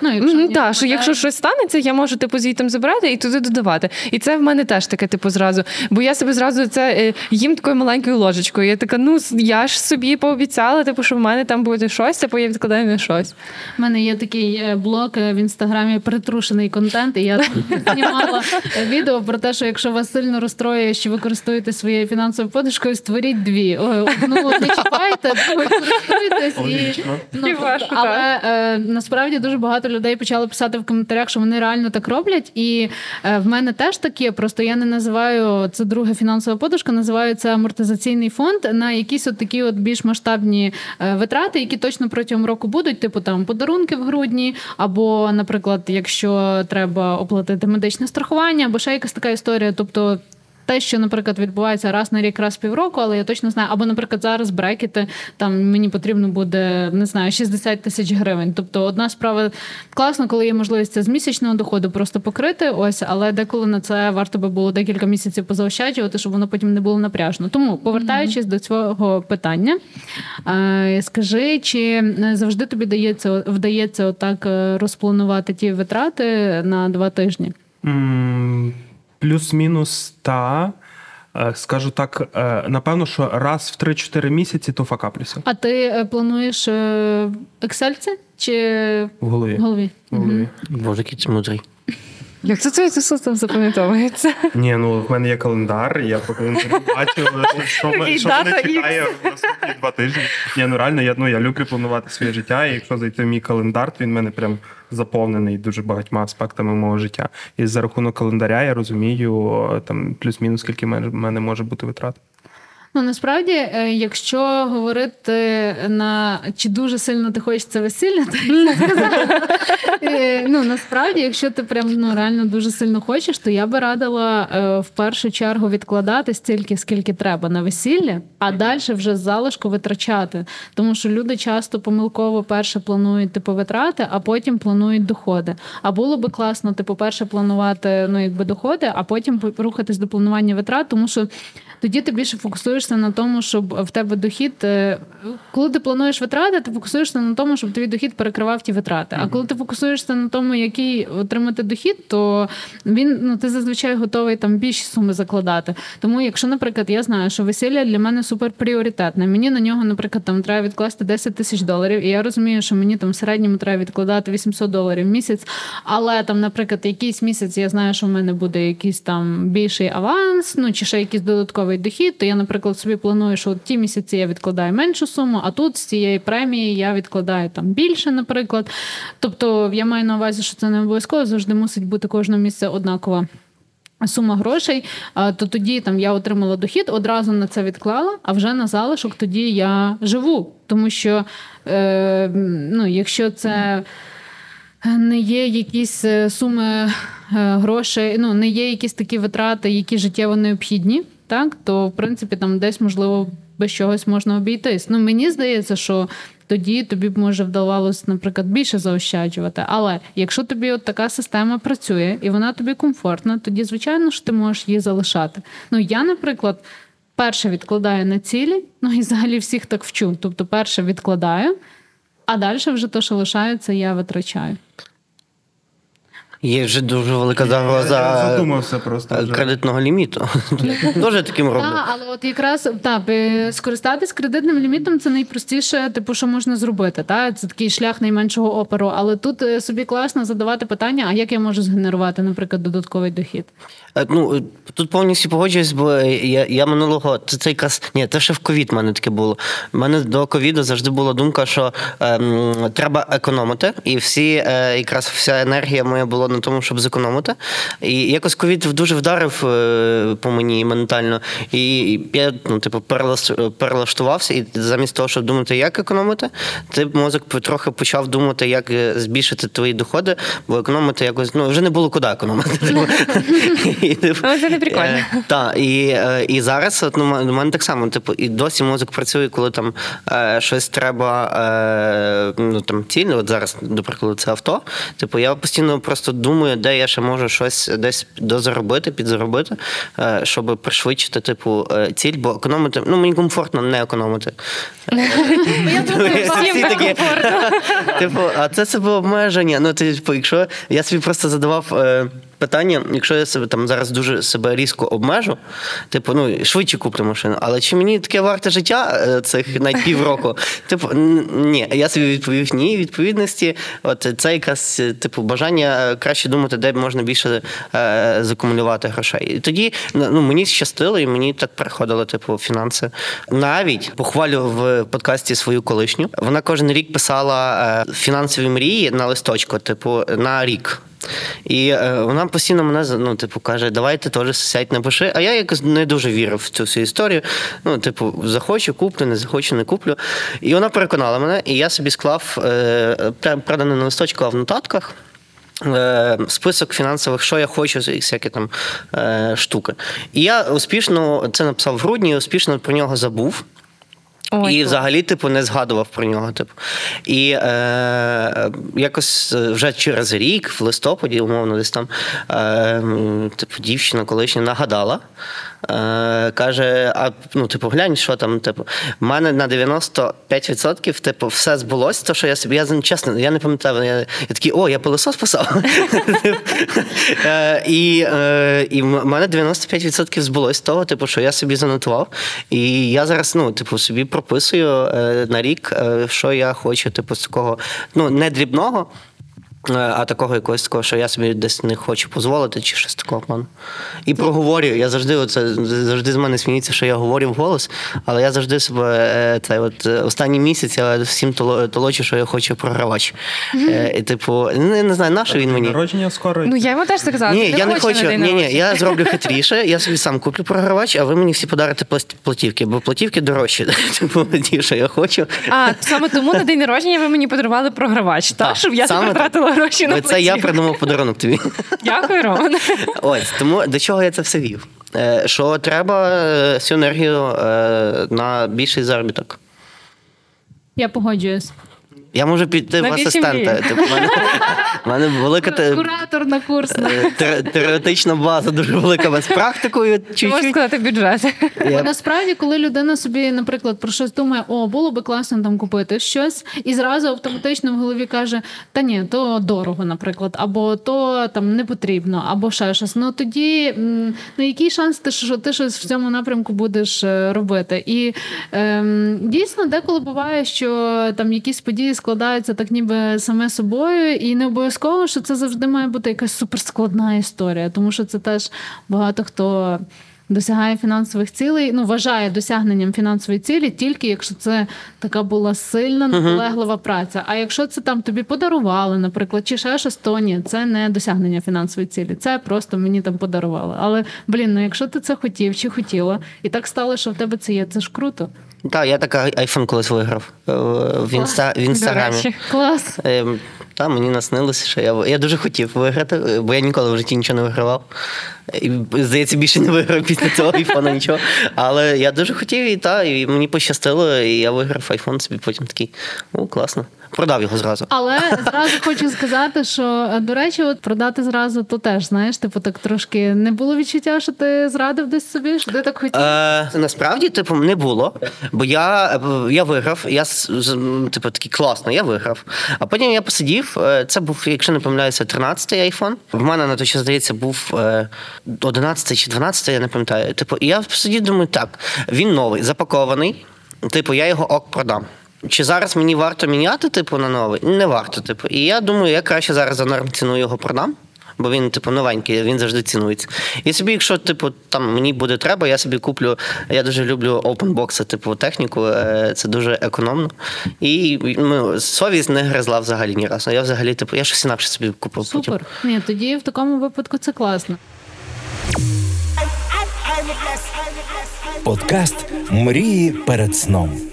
Speaker 6: Ну, якщо мені
Speaker 2: Так, що якщо щось станеться, я можу типу звітом забрати і туди додавати. І це в мене теж таке, типу, зразу. Бо я себе зразу це е, їм такою маленькою ложечкою. Я така, ну я ж собі пообіцяла, типу, що в мене там буде щось, типу я відкладаю на щось.
Speaker 6: У мене є такий е, блог е, в інстаграмі притрушений контент, і я знімала відео про те, що якщо вас сильно розстроює, що ви користуєтесь своєю фінансовою подушкою, створіть дві. Одну не чіпайте, другою користуйтесь і ну, тобто, але е, насправді дуже багато людей почали писати в коментарях, що вони реально так роблять. І е, в мене теж таке. Просто я не називаю це друга фінансова подушка, називаю це амортизаційний фонд на якісь от такі от більш масштабні е, витрати, які точно протягом року будуть, типу там подарунки в грудні, або, наприклад, якщо треба оплатити медичне страхування, або ще якась така історія. Тобто те, що, наприклад, відбувається раз на рік, раз півроку, але я точно знаю, або, наприклад, зараз брекети, там мені потрібно буде не знаю 60 тисяч гривень. Тобто, одна справа класно, коли є можливість це з місячного доходу просто покрити. Ось, але деколи на це варто би було декілька місяців позаощаджувати, щоб воно потім не було напряжно. Тому, повертаючись до цього питання, е, скажи, чи завжди тобі дається вдається отак е, розпланувати ті витрати на два тижні?
Speaker 1: М, Плюс-мінус та. Е, Скажу так, е, напевно, що раз в 3-4 місяці то факаплюся
Speaker 6: А ти е, плануєш Excel це чи
Speaker 1: в голові.
Speaker 6: в голові?
Speaker 1: В голові.
Speaker 4: Боже, який це мудрий.
Speaker 2: Як це це все там запам'ятовується?
Speaker 1: Ні, ну в мене є календар, я по календарю бачу, що, м- що мене чекає в наступні два тижні. Ні, ну реально, я, ну, я люблю планувати своє життя, і якщо зайти в мій календар, то він в мене прям заповнений дуже багатьма аспектами мого життя. І за рахунок календаря я розумію там плюс-мінус, скільки в мене може бути витрат.
Speaker 6: Ну насправді, е, якщо говорити на чи дуже сильно ти хочеш це весілля, я сказала. Е, ну насправді, якщо ти прям ну реально дуже сильно хочеш, то я би радила е, в першу чергу відкладати стільки, скільки треба на весілля, а далі вже з залишку витрачати. Тому що люди часто помилково перше планують типу витрати, а потім планують доходи. А було би класно, типу, перше планувати ну якби доходи, а потім рухатись до планування витрат, тому що тоді ти більше фокусуєшся на тому, щоб в тебе дохід. е, Коли ти плануєш витрати, ти фокусуєшся на тому, щоб твій дохід перекривав ті витрати. А коли ти фокусуєшся на тому, який отримати дохід, то він ну ти зазвичай готовий там більші суми закладати. Тому, якщо, наприклад, я знаю, що весілля для мене супер пріоритетне, мені на нього, наприклад, там треба відкласти 10 тисяч доларів, і я розумію, що мені там в середньому треба відкладати 800 доларів в місяць. Але там, наприклад, якийсь місяць я знаю, що в мене буде якийсь там більший аванс, ну чи ще якийсь додатковий дохід, то я, наприклад, собі планую, що ті місяці я відкладаю меншу суму, а тут з цієї премії я відкладаю там більше, наприклад. Тобто я маю на увазі, що це не обов'язково завжди мусить бути кожного місця однакова. Сума грошей, то тоді там я отримала дохід, одразу на це відклала, а вже на залишок тоді я живу. Тому що е, ну, якщо це не є якісь е, суми е, грошей, ну не є якісь такі витрати, які життєво необхідні, так то в принципі там десь можливо без чогось можна обійтись. Ну мені здається, що тоді тобі б може вдавалося, наприклад, більше заощаджувати. Але якщо тобі от така система працює і вона тобі комфортна, тоді звичайно ж ти можеш її залишати. Ну я, наприклад. Перше відкладаю на цілі, ну і взагалі всіх так вчу. Тобто, перше відкладаю, а далі вже те, що лишається, я витрачаю.
Speaker 4: Є вже дуже велика
Speaker 1: Я
Speaker 4: загроза
Speaker 1: задумався просто вже.
Speaker 4: кредитного ліміту. Дуже таким роблю.
Speaker 6: Так, але от якраз так, скористатись кредитним лімітом це найпростіше, типу, що можна зробити. Та? Це такий шлях найменшого опору. Але тут е, собі класно задавати питання: а як я можу згенерувати, наприклад, додатковий дохід?
Speaker 4: Е, Ну, е, тут повністю погоджуюсь, бо я, я минулого це, це якраз ні, це ще в ковід в мене таке було. У мене до ковіду завжди була думка, що ем, треба економити, і всі е, якраз вся енергія моя була на тому, щоб зекономити. І якось ковід дуже вдарив е, по мені ментально. І я ну, типу, перелаштувався, і замість того, щоб думати, як економити, ти мозок трохи почав думати, як е, збільшити твої доходи, бо економити якось ну вже не було куди економити. Типу,
Speaker 2: Ну, це не прикольно.
Speaker 4: е, Так, і, зараз ну, у мене так само, типу, і досі мозок працює, коли там щось треба, ну там цільно, от зараз, до прикладу, це авто. Типу, я постійно просто думаю, де я ще можу щось десь дозаробити, підзаробити, е, щоб пришвидшити, типу, е, ціль, бо економити, ну мені комфортно не економити.
Speaker 2: Комфортно.
Speaker 4: Типу, а це себе обмеження. Ну, типу, якщо я собі просто задавав. Питання, якщо я себе там зараз дуже себе різко обмежу, типу, ну швидше куплю машину, але чи мені таке варте життя е, цих навіть півроку? Типу, ні, я собі відповів ні. Відповідності, от це якраз е, типу бажання е, краще думати, де можна більше е, закумулювати грошей. І тоді ну мені щастило, і мені так приходили, типу, фінанси. Навіть похвалю в подкасті свою колишню. Вона кожен рік писала е, фінансові мрії на листочку, типу, на рік. І е, вона постійно мене ну, типу, каже, давайте теж сядь, напиши. А я якось не дуже вірив в цю всю історію. Ну, типу, захочу, куплю, не захочу, не куплю. І вона переконала мене, і я собі склав е, правда, не на листочку, а в нотатках. е, Список фінансових, що я хочу, і всякі там е, штуки. І я успішно це написав в грудні, успішно про нього забув.
Speaker 2: Ой,
Speaker 4: і взагалі, типу, не згадував про нього. Типу. І е, якось вже через рік, в листопаді, умовно, десь там, е, типу, дівчина колишня нагадала. Е, каже: а ну, типу, глянь, що там, типу, в мене на 95% типу, все збулося, то що я собі, я чесно, я не пам'ятаю, я, я такий, о, я пилосос писав. Е, І е, і в мене 95% збулось того, типу, що я собі занотував. І я зараз, ну, типу, собі прописую на рік, що я хочу, типу, з такого, ну, не дрібного. Е, А такого якогось такого, що я собі десь не хочу дозволити, чи щось такого плану. І проговорюю. Я завжди оце завжди з мене сміється, що я говорю вголос, але я завжди себе е, це от е, останній місяць я всім толочу, що я хочу програвач. Е, І типу, не, не знаю, на що він мені.
Speaker 1: Народження скоро.
Speaker 2: Ну я йому теж так казала.
Speaker 4: Ні,
Speaker 2: ти
Speaker 4: я не хочу.
Speaker 2: на
Speaker 4: Ні, ні, я зроблю хитріше. Я собі сам куплю програвач, а ви мені всі подарите платівки, бо платівки дорожчі. Типу, ті, що я хочу.
Speaker 2: А саме тому на день народження ви мені подарували програвач, так? Щоб я
Speaker 4: саме
Speaker 2: тепер
Speaker 4: так.
Speaker 2: тратила гроші на
Speaker 4: плечі. це я придумав подарунок тобі.
Speaker 2: Дякую, Роман.
Speaker 4: Ось тому до чого я це все вів? Е, Що треба е, всю енергію е, на більший заробіток.
Speaker 6: Я погоджуюсь.
Speaker 4: Я можу піти
Speaker 2: На
Speaker 4: в асистента. Типу, в мене, мене велика
Speaker 6: Куратор на курс.
Speaker 4: е, теоретична база дуже велика, без практикою чуть-чуть.
Speaker 2: сказати бюджет.
Speaker 6: Бо насправді, коли людина собі, наприклад, про щось думає, о, було би класно там купити щось, і зразу автоматично в голові каже: та ні, то дорого, наприклад, або то там не потрібно, або ще щось. Ну тоді м, ну який шанс ти що ти щось в цьому напрямку будеш е, робити? І ем, дійсно, деколи буває, що там якісь події складаються так, ніби саме собою, і не обов'язково, що це завжди має бути якась суперскладна історія, тому що це теж багато хто досягає фінансових цілей, ну вважає досягненням фінансової цілі, тільки якщо це така була сильна, наполеглива праця. А якщо це там тобі подарували, наприклад, чи ще щось, то ні, це не досягнення фінансової цілі. Це просто мені там подарували. Але блін, ну якщо ти це хотів чи хотіла, і так стало, що в тебе це є, це ж круто.
Speaker 4: Так, я так айфон колись виграв е, в, інста, в
Speaker 2: До
Speaker 4: інстаграмі.
Speaker 2: речі.
Speaker 6: Клас.
Speaker 4: Ем, Та мені наснилося, що я, я дуже хотів виграти, е, бо я ніколи в житті нічого не вигравав. І, здається, більше не виграв після цього айфона нічого. Але я дуже хотів, і та, і мені пощастило, і я виграв айфон собі потім такий. О, класно. Продав його зразу.
Speaker 6: Але зразу хочу сказати, що е, до речі, от продати зразу, то теж знаєш, типу так трошки не було відчуття, що ти зрадив десь собі, що ти так хотів.
Speaker 4: Е, насправді, типу, не було. Бо я, е, я виграв, я типу такий класно, я виграв. А потім я посидів. е, Це був, якщо не помиляюся, 13-й айфон. В мене на той час, здається, був е, 11 чи 12, я не пам'ятаю. Типу, і я посидів, думаю, так, він новий, запакований. Типу, я його ок продам. Чи зараз мені варто міняти, типу, на новий? Не варто, типу. І я думаю, я краще зараз за норм ціну його продам. Бо він, типу, новенький, він завжди цінується. І собі, якщо типу, там мені буде треба, я собі куплю. Я дуже люблю опенбокси, типу, техніку. е, Це дуже економно. І ну, совість не гризла взагалі ні разу. Я взагалі, типу, я щось інакше собі купив. потім.
Speaker 6: Ні, тоді в такому випадку це класно.
Speaker 5: Подкаст Мрії перед сном.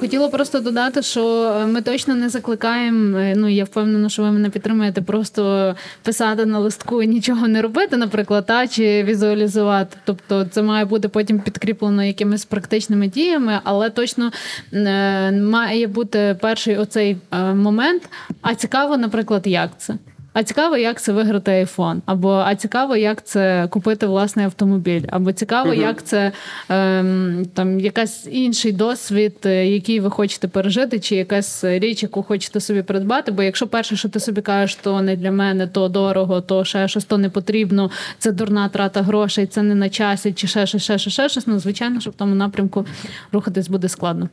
Speaker 6: Хотіла просто додати, що е, ми точно не закликаємо. е, Ну я впевнена, що ви мене підтримуєте, просто писати на листку і нічого не робити, наприклад, та чи візуалізувати. Тобто, це має бути потім підкріплено якимись практичними діями, але точно е, має бути перший оцей момент. А цікаво, наприклад, як це. А цікаво, як це виграти айфон, або а цікаво, як це купити власний автомобіль, або цікаво, як це ем, там якась інший досвід, е, який ви хочете пережити, чи якась річ, яку хочете собі придбати. Бо якщо перше, що ти собі кажеш, то не для мене, то дорого, то ще щось, то не потрібно, це дурна трата грошей, це не на часі, чи ще щось, ще щось, ще щось. Ну звичайно, що в тому напрямку рухатись буде складно.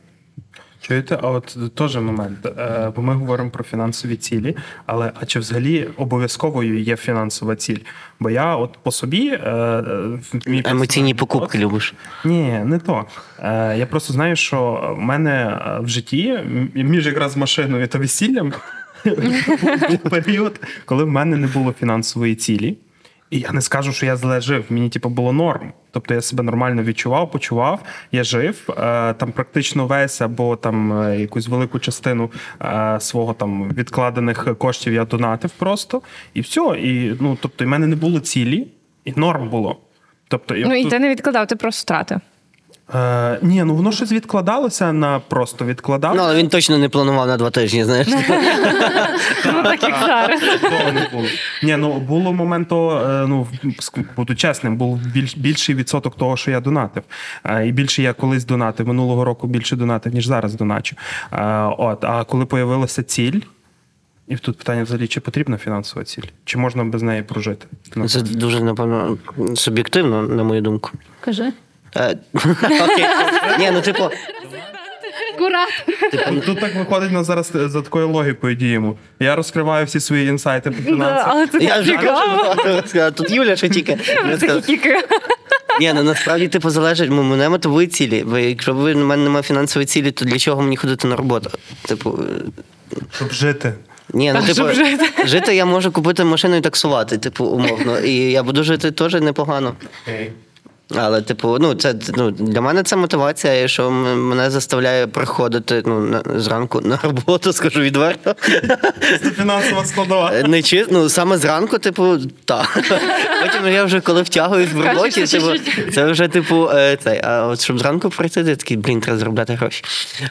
Speaker 1: Чуєте, а от теж момент, е, бо ми говоримо про фінансові цілі, але а чи взагалі обов'язковою є фінансова ціль? Бо я от по собі е, е, мій
Speaker 4: Емоційні
Speaker 1: персональний
Speaker 4: покупки любиш.
Speaker 1: Ні, не то. Я просто знаю, що в мене в житті між якраз машиною та весіллям був період, коли в мене не було фінансової цілі. І я не скажу, що я зле жив. Мені типу було норм. Тобто я себе нормально відчував, почував. Я жив е, там практично весь або там е, якусь велику частину е, свого там відкладених коштів я донатив просто і все. І ну тобто, і в мене не було цілі, і норм було. Тобто,
Speaker 2: Ну і
Speaker 1: тут-
Speaker 2: ти не відкладав, ти просто втратив.
Speaker 1: Е, ні, ну воно щось відкладалося на просто відкладалося.
Speaker 4: Ну, але він точно не планував на два тижні, знаєш.
Speaker 2: Ну так як зараз.
Speaker 1: Було. Ні, ну було момент, то, е, ну буду чесним, був більший відсоток того, що я донатив. Е, І більше я колись донатив. Минулого року більше донатив, ніж зараз доначу. Е, От, а коли появилася ціль. І тут питання взагалі, чи потрібна фінансова ціль? Чи можна без неї прожити? Ну,
Speaker 4: Це дуже, напевно, суб'єктивно, на мою думку.
Speaker 6: Кажи.
Speaker 4: Е, Окей. Ні, ну типу,
Speaker 6: брат.
Speaker 1: Тут так виходить на зараз за такою логікою діємо. Я розкриваю всі свої інсайти по фінансах.
Speaker 2: Але це
Speaker 4: Я
Speaker 2: цікаво.
Speaker 4: тут Юля ще тільки. Ні, ну насправді типу залежить, ну, мене мотивують цілі. Бо якщо ви в мене немає фінансової цілі, то для чого мені ходити на роботу? Типу,
Speaker 1: Щоб жити.
Speaker 4: ні, ну типу,
Speaker 2: жити.
Speaker 4: жити я можу купити машину і таксувати, типу, умовно. І я буду жити теж непогано. Але, типу, ну, це ну, для мене це мотивація, що мене заставляє приходити ну, на, зранку на роботу, скажу відверто.
Speaker 1: Це фінансова складова.
Speaker 4: Е, Не чи, ну, саме зранку, типу, так. Потім я вже коли втягуюсь в роботі,
Speaker 2: Кажеш,
Speaker 4: типу, це вже, типу, е, цей. А от щоб зранку прийти, я такий, блін, треба заробляти гроші.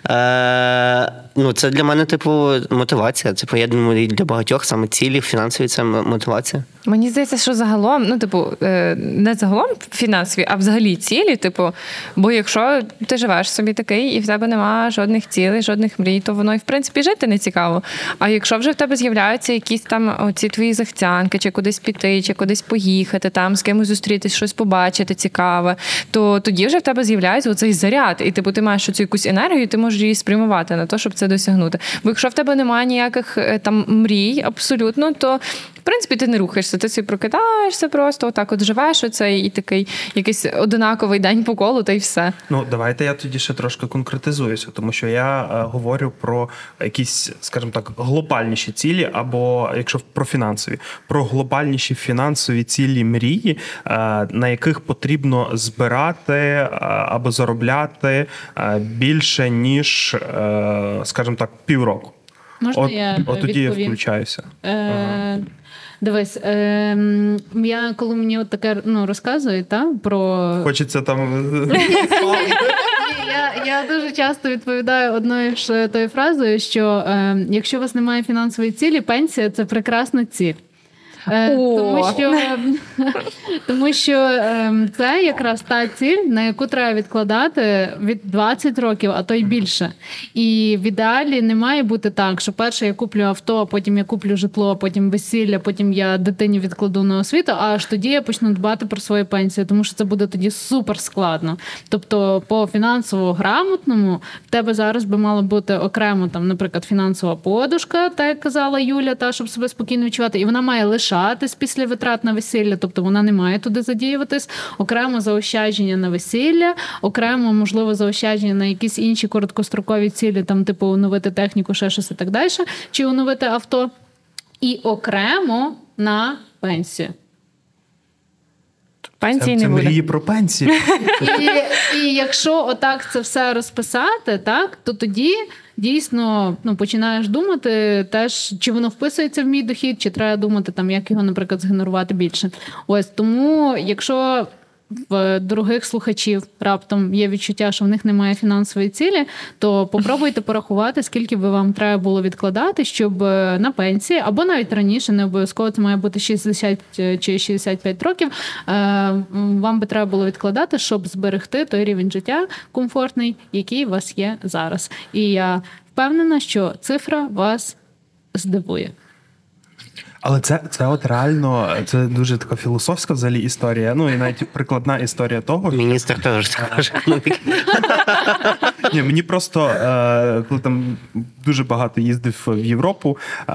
Speaker 4: Е, ну, це для мене, типу, мотивація. Типу, я думаю, і для багатьох саме цілі фінансові це мотивація.
Speaker 2: Мені здається, що загалом, ну, типу, е, не загалом фінансові, а взагалі цілі. Типу, бо якщо ти живеш собі такий і в тебе немає жодних цілей, жодних мрій, то воно і в принципі жити не цікаво. А якщо вже в тебе з'являються якісь там оці твої захтянки, чи кудись піти, чи кудись поїхати, там з кимось зустрітись, щось побачити цікаве, то тоді вже в тебе з'являється оцей заряд, і типу ти маєш цю якусь енергію, ти можеш її спрямувати на те, щоб це досягнути. Бо якщо в тебе немає ніяких е, там мрій, абсолютно, то принципі ти не рухаєшся, ти собі прокидаєшся просто, отак от живеш оцей і такий якийсь одинаковий день по колу, та й все.
Speaker 1: Ну, давайте я тоді ще трошки конкретизуюся, тому що я е, говорю про якісь, скажімо так, глобальніші цілі, або якщо про фінансові, про глобальніші фінансові цілі мрії, е, на яких потрібно збирати е, або заробляти е, більше ніж, е, скажімо так, півроку.
Speaker 6: Можна
Speaker 1: От,
Speaker 6: я
Speaker 1: от тоді я включаюся.
Speaker 6: Е, Дивись, е, я коли мені от таке ну, розказує, та, про
Speaker 1: Хочеться там
Speaker 6: я, я дуже часто відповідаю одною ж тою фразою, що е, якщо у вас немає фінансової цілі, пенсія це прекрасна ціль. Е, тому що, тому що е, це якраз та ціль, на яку треба відкладати від 20 років, а то й більше. І в ідеалі не має бути так, що перше я куплю авто, потім я куплю житло, потім весілля, потім я дитині відкладу на освіту, а аж тоді я почну дбати про свою пенсію, тому що це буде тоді супер складно. Тобто, по фінансово грамотному в тебе зараз би мало бути окремо там, наприклад, фінансова подушка, так як казала Юля, та щоб себе спокійно відчувати, і вона має лишатись після витрат на весілля, тобто вона не має туди задіюватись. Окремо заощадження на весілля, окремо, можливо, заощадження на якісь інші короткострокові цілі, там, типу, оновити техніку, ще щось і так далі, чи оновити авто, і окремо на пенсію.
Speaker 2: Пенсії
Speaker 1: це, це
Speaker 2: не буде.
Speaker 1: мрії про пенсію.
Speaker 6: І, і якщо отак це все розписати, так то тоді дійсно ну, починаєш думати теж, чи воно вписується в мій дохід, чи треба думати, там, як його, наприклад, згенерувати більше. Ось тому, якщо. В других слухачів раптом є відчуття, що в них немає фінансової цілі, то попробуйте порахувати, скільки би вам треба було відкладати, щоб е, на пенсії, або навіть раніше, не обов'язково це має бути 60 чи 65 років. е, Вам би треба було відкладати, щоб зберегти той рівень життя комфортний, який у вас є зараз. І я впевнена, що цифра вас здивує.
Speaker 1: Але це, це от реально це дуже така філософська взагалі історія. Ну і навіть прикладна історія того, що
Speaker 4: Міністр теж скаже.
Speaker 1: Ні, мені просто е, коли там дуже багато їздив в Європу, е,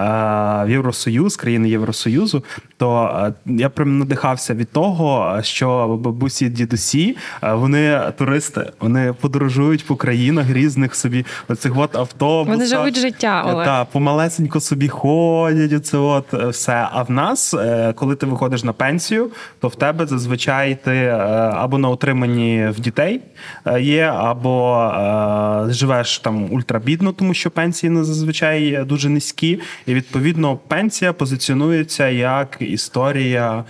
Speaker 1: в Євросоюз, країни Євросоюзу, то е, я прям надихався від того, що бабусі дідусі, вони туристи, вони подорожують по країнах різних собі оцих от автобусах.
Speaker 2: Вони живуть життя, Олег.
Speaker 1: Та, помалесенько собі ходять, оце от все. А в нас, е, коли ти виходиш на пенсію, то в тебе зазвичай ти е, або на утриманні в дітей е, є, або живеш там ультрабідно, тому що пенсії ну, зазвичай дуже низькі. І відповідно пенсія позиціонується як історія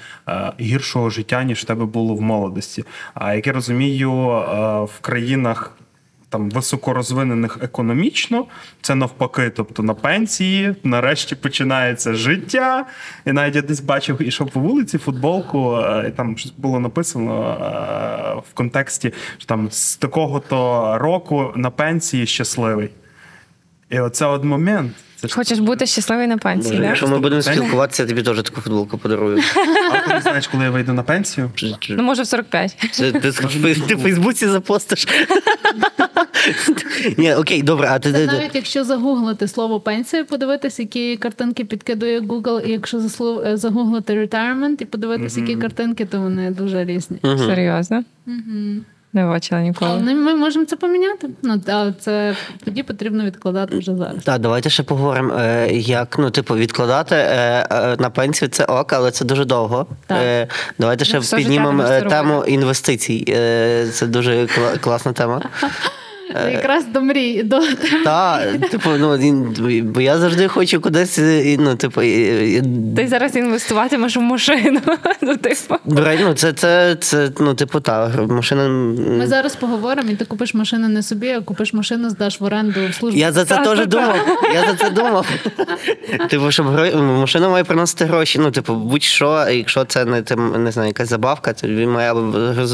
Speaker 1: гіршого життя, ніж в тебе було в молодості. А як я розумію, в країнах там високорозвинених економічно, це навпаки, тобто на пенсії, нарешті починається життя. І навіть я десь бачив, ішов по вулиці футболку, е, і там щось було написано е, в контексті, що там з такого-то року на пенсії щасливий. І оце от момент. Це ж
Speaker 2: Хочеш бути щасливий на пенсії,
Speaker 4: Боже,
Speaker 2: да?
Speaker 4: Якщо ми будемо спілкуватися, я тобі теж таку футболку подарую.
Speaker 1: а ти не знаєш, коли я вийду на пенсію.
Speaker 2: Ну, може, в 45.
Speaker 4: Це ти в ти в Фейсбуці запостиш. Ні, окей, добре, а ти
Speaker 6: Це
Speaker 4: ти-
Speaker 6: навіть якщо загуглити слово пенсія, подивитися, які картинки підкидує Google, і якщо е, загуглити retirement і подивитися, які картинки, то вони дуже різні.
Speaker 2: Серйозно? Не бачила ніколи.
Speaker 6: Але ми можемо це поміняти. Ну та це тоді потрібно відкладати вже зараз.
Speaker 4: Так, давайте ще поговоримо, е, як ну, типу, відкладати е, е, на пенсію це ок, але це дуже довго.
Speaker 6: Так.
Speaker 4: Е, Давайте ще
Speaker 2: Ну,
Speaker 4: піднімемо е, тему
Speaker 2: робити.
Speaker 4: інвестицій. Е, Це дуже кла- класна тема.
Speaker 6: Це якраз до мрії. До
Speaker 4: Так, типу, ну він- бо я завжди хочу кудись, і, ну, типу, і- і-
Speaker 2: Ти зараз інвестуватимеш в машину. Ну, типу.
Speaker 4: ну, це, це, це, ну, типу, та машина.
Speaker 6: ми зараз поговоримо, і ти купиш машину не собі, а купиш машину, здаш в оренду в службу.
Speaker 4: Я за це теж думав. Я за це думав. Типу, щоб гро- машина має приносити гроші. Ну, типу, будь-що, якщо це не тим, не знаю, якась забавка, то він має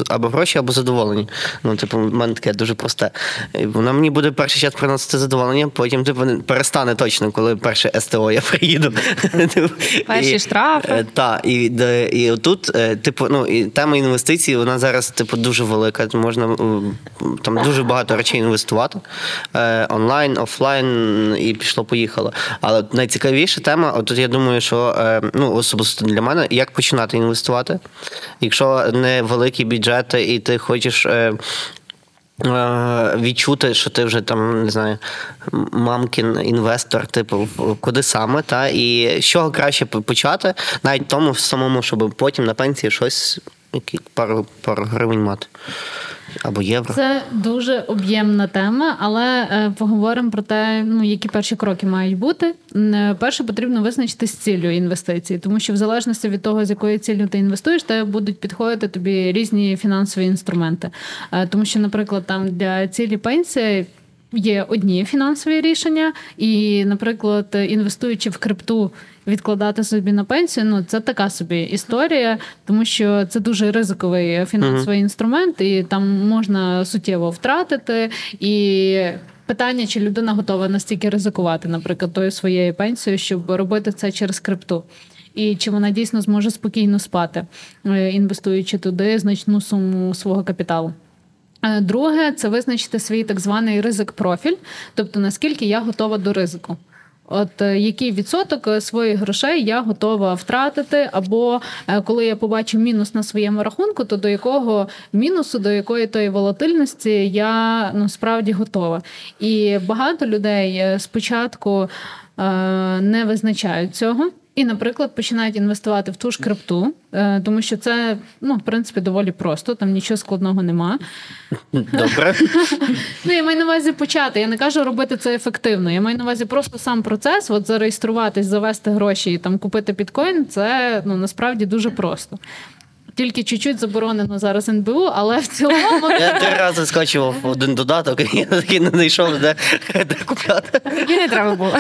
Speaker 4: або гроші, або задоволення. Ну, типу, в мене таке дуже просте. І Вона мені буде перший час приносити задоволення, потім типу, перестане точно, коли перше СТО я приїду.
Speaker 2: Перші
Speaker 4: і-
Speaker 2: штрафи.
Speaker 4: е, Так, і, і отут, е, типу, ну, і тема інвестицій, вона зараз, типу, дуже велика. Можна там дуже багато речей інвестувати. Е, онлайн, офлайн, і пішло-поїхало. Але найцікавіша тема, от тут я думаю, що е, ну, особисто для мене, як починати інвестувати, якщо не великі бюджети, і ти хочеш. Е, Відчути, що ти вже там не знаю, мамкін інвестор, типу, куди саме, та і з чого краще почати, навіть тому самому, щоб потім на пенсії щось, пару, пару гривень мати. Або євро.
Speaker 6: Це дуже об'ємна тема, але е, поговоримо про те, ну які перші кроки мають бути. Е, Перше потрібно визначити з ціллю інвестиції, тому що в залежності від того, з якою ціллю ти інвестуєш, тебе будуть підходити тобі різні фінансові інструменти. Е, Тому що, наприклад, там для цілі пенсії. Є одні фінансові рішення, і, наприклад, інвестуючи в крипту, відкладати собі на пенсію, ну це така собі історія, тому що це дуже ризиковий фінансовий інструмент, і там можна суттєво втратити. І питання, чи людина готова настільки ризикувати, наприклад, тою своєю пенсією, щоб робити це через крипту. І чи вона дійсно зможе спокійно спати, е, інвестуючи туди значну суму свого капіталу. Е, Друге, це визначити свій так званий ризик-профіль, тобто наскільки я готова до ризику. От е, який відсоток е, своїх грошей я готова втратити, або коли я побачу мінус на своєму рахунку, то до якого мінусу, до якої тої волатильності я ну справді готова. І багато людей спочатку е, не визначають цього. І, наприклад, починають інвестувати в ту ж крипту, е, тому що це ну, в принципі доволі просто, там нічого складного нема.
Speaker 4: Добре.
Speaker 6: Ну, я маю на увазі почати. Я не кажу робити це ефективно. Я маю на увазі просто сам процес, от зареєструватись, завести гроші і там купити біткоін. Це ну насправді дуже просто. Тільки чуть-чуть заборонено зараз НБУ, але в цілому
Speaker 4: Я три рази скачував один додаток, і я такий не знайшов, де, де купляти.
Speaker 2: І не треба було.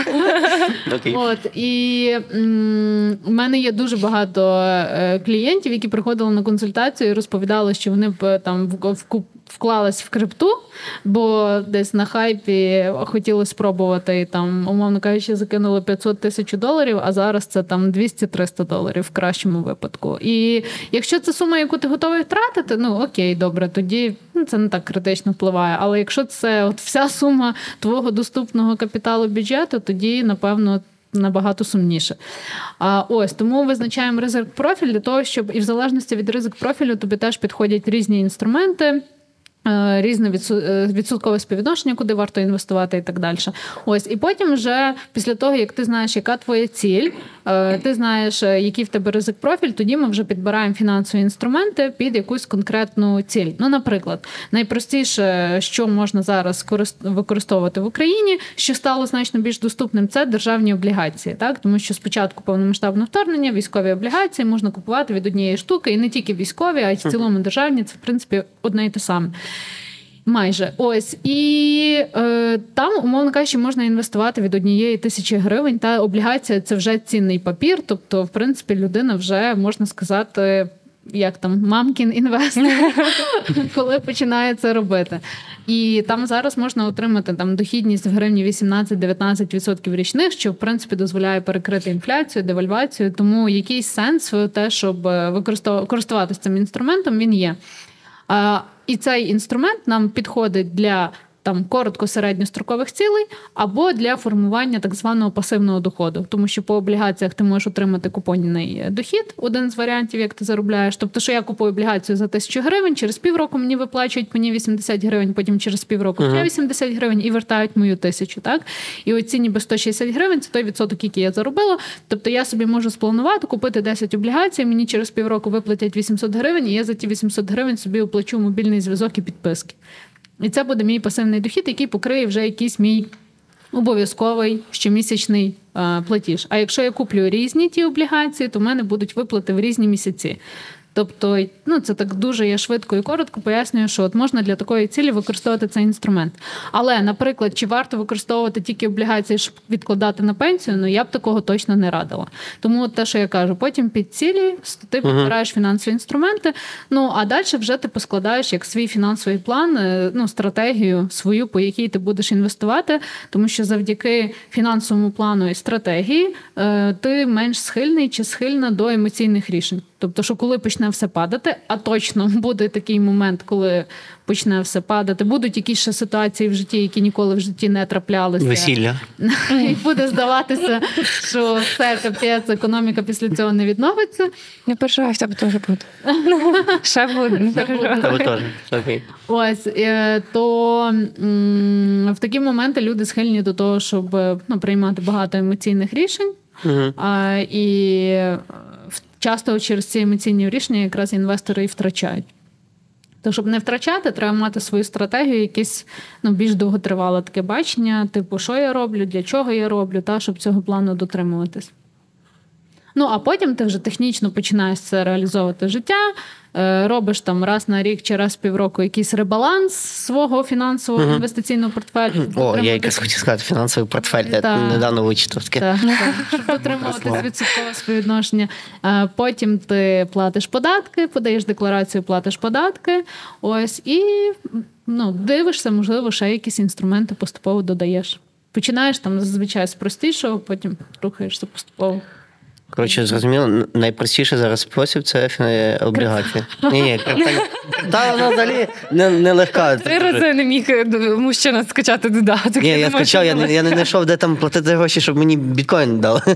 Speaker 4: Okay.
Speaker 6: От і м, у мене є дуже багато е, клієнтів, які приходили на консультацію і розповідали, що вони б там в- вклались в крипту, бо десь на хайпі хотіли спробувати і там, умовно кажучи, закинули 500 тисяч доларів, а зараз це там 200-300 доларів в кращому випадку. І якщо це сума, яку ти готовий втратити, ну окей, добре, тоді ну, це не так критично впливає. Але якщо це от вся сума твого доступного капіталу бюджету, тоді напевно. Набагато сумніше. А ось тому визначаємо ризик профіль для того, щоб і в залежності від ризик профілю тобі теж підходять різні інструменти. Е, Різне е, відсоткове співвідношення, куди варто інвестувати, і так далі. Ось, і потім, вже після того, як ти знаєш, яка твоя ціль, е, ти знаєш, який в тебе ризик профіль, тоді ми вже підбираємо фінансові інструменти під якусь конкретну ціль. Ну, наприклад, найпростіше, що можна зараз корис- використовувати в Україні, що стало значно більш доступним, це державні облігації. Так, тому що спочатку повномасштабного вторгнення військові облігації можна купувати від однієї штуки, і не тільки військові, а й в цілому державні. Це в принципі одне і те саме. Майже ось і е, там, умовно кажучи, можна інвестувати від однієї тисячі гривень. Та облігація це вже цінний папір. Тобто, в принципі, людина вже можна сказати, як там мамкін інвестор, коли починає це робити. І там зараз можна отримати там дохідність в гривні 18-19% річних, що в принципі дозволяє перекрити інфляцію, девальвацію. Тому якийсь сенс в те, щоб е, користуватися цим інструментом, він є. І цей інструмент нам підходить для там коротко середньострокових цілей, або для формування так званого пасивного доходу, тому що по облігаціях ти можеш отримати купонний дохід, один з варіантів, як ти заробляєш. Тобто, що я купую облігацію за тисячу гривень, через півроку мені виплачують по ній 80 гривень, потім через півроку ще 80 гривень і вертають мою тисячу. Так і оці ніби 160 гривень це той відсоток, який я заробила. Тобто я собі можу спланувати, купити 10 облігацій, мені через півроку виплатять 800 гривень, і я за ті 800 гривень собі оплачу мобільний зв'язок і підписки. І це буде мій пасивний дохід, який покриє вже якийсь мій обов'язковий щомісячний е, платіж. А якщо я куплю різні ті облігації, то в мене будуть виплати в різні місяці. Тобто, ну це так дуже я швидко і коротко пояснюю, що от можна для такої цілі використовувати цей інструмент. Але, наприклад, чи варто використовувати тільки облігації, щоб відкладати на пенсію, ну я б такого точно не радила. Тому от те, що я кажу, потім під цілі ти підбираєш фінансові інструменти. Ну а далі вже ти поскладаєш як свій фінансовий план, е, ну стратегію свою, по якій ти будеш інвестувати, тому що завдяки фінансовому плану і стратегії е, ти менш схильний чи схильна до емоційних рішень. Тобто, що коли почне все падати, а точно буде такий момент, коли почне все падати, будуть якісь ще ситуації в житті, які ніколи в житті не траплялися.
Speaker 4: Весілля.
Speaker 6: І буде здаватися, що все капець, економіка після цього не відновиться.
Speaker 2: Не переживай, в тебе теж буде. Ще буде.
Speaker 6: Ось е, то в такі моменти люди схильні до того, щоб ну, приймати багато емоційних рішень.
Speaker 4: Мгм.
Speaker 6: А, і е, часто через ці емоційні рішення якраз інвестори і втрачають. То, щоб не втрачати, треба мати свою стратегію, якесь ну, більш довготривале таке бачення, типу, що я роблю, для чого я роблю, та, щоб цього плану дотримуватись. Ну, а потім ти вже технічно починаєш це реалізовувати життя, е, робиш там раз на рік чи раз в півроку якийсь ребаланс свого фінансового інвестиційного портфелю.
Speaker 4: О, я якраз хотів сказати фінансовий портфель. Я недавно вичитав таке.
Speaker 6: так, так, щоб дотримуватись відсоткового співвідношення. Е, Потім ти платиш податки, подаєш декларацію, платиш податки. Ось і ну, дивишся, можливо, ще якісь інструменти поступово додаєш. Починаєш там зазвичай з простішого, потім рухаєшся поступово.
Speaker 4: Коротше, зрозуміло, найпростіший зараз спосіб це облігації. Ні, ні, та вона взагалі не, не легка.
Speaker 2: Три рази не міг е, мужчина скачати додаток.
Speaker 4: Ні, я скачав, я, не- знайшов, де там платити гроші, щоб мені біткоін дали.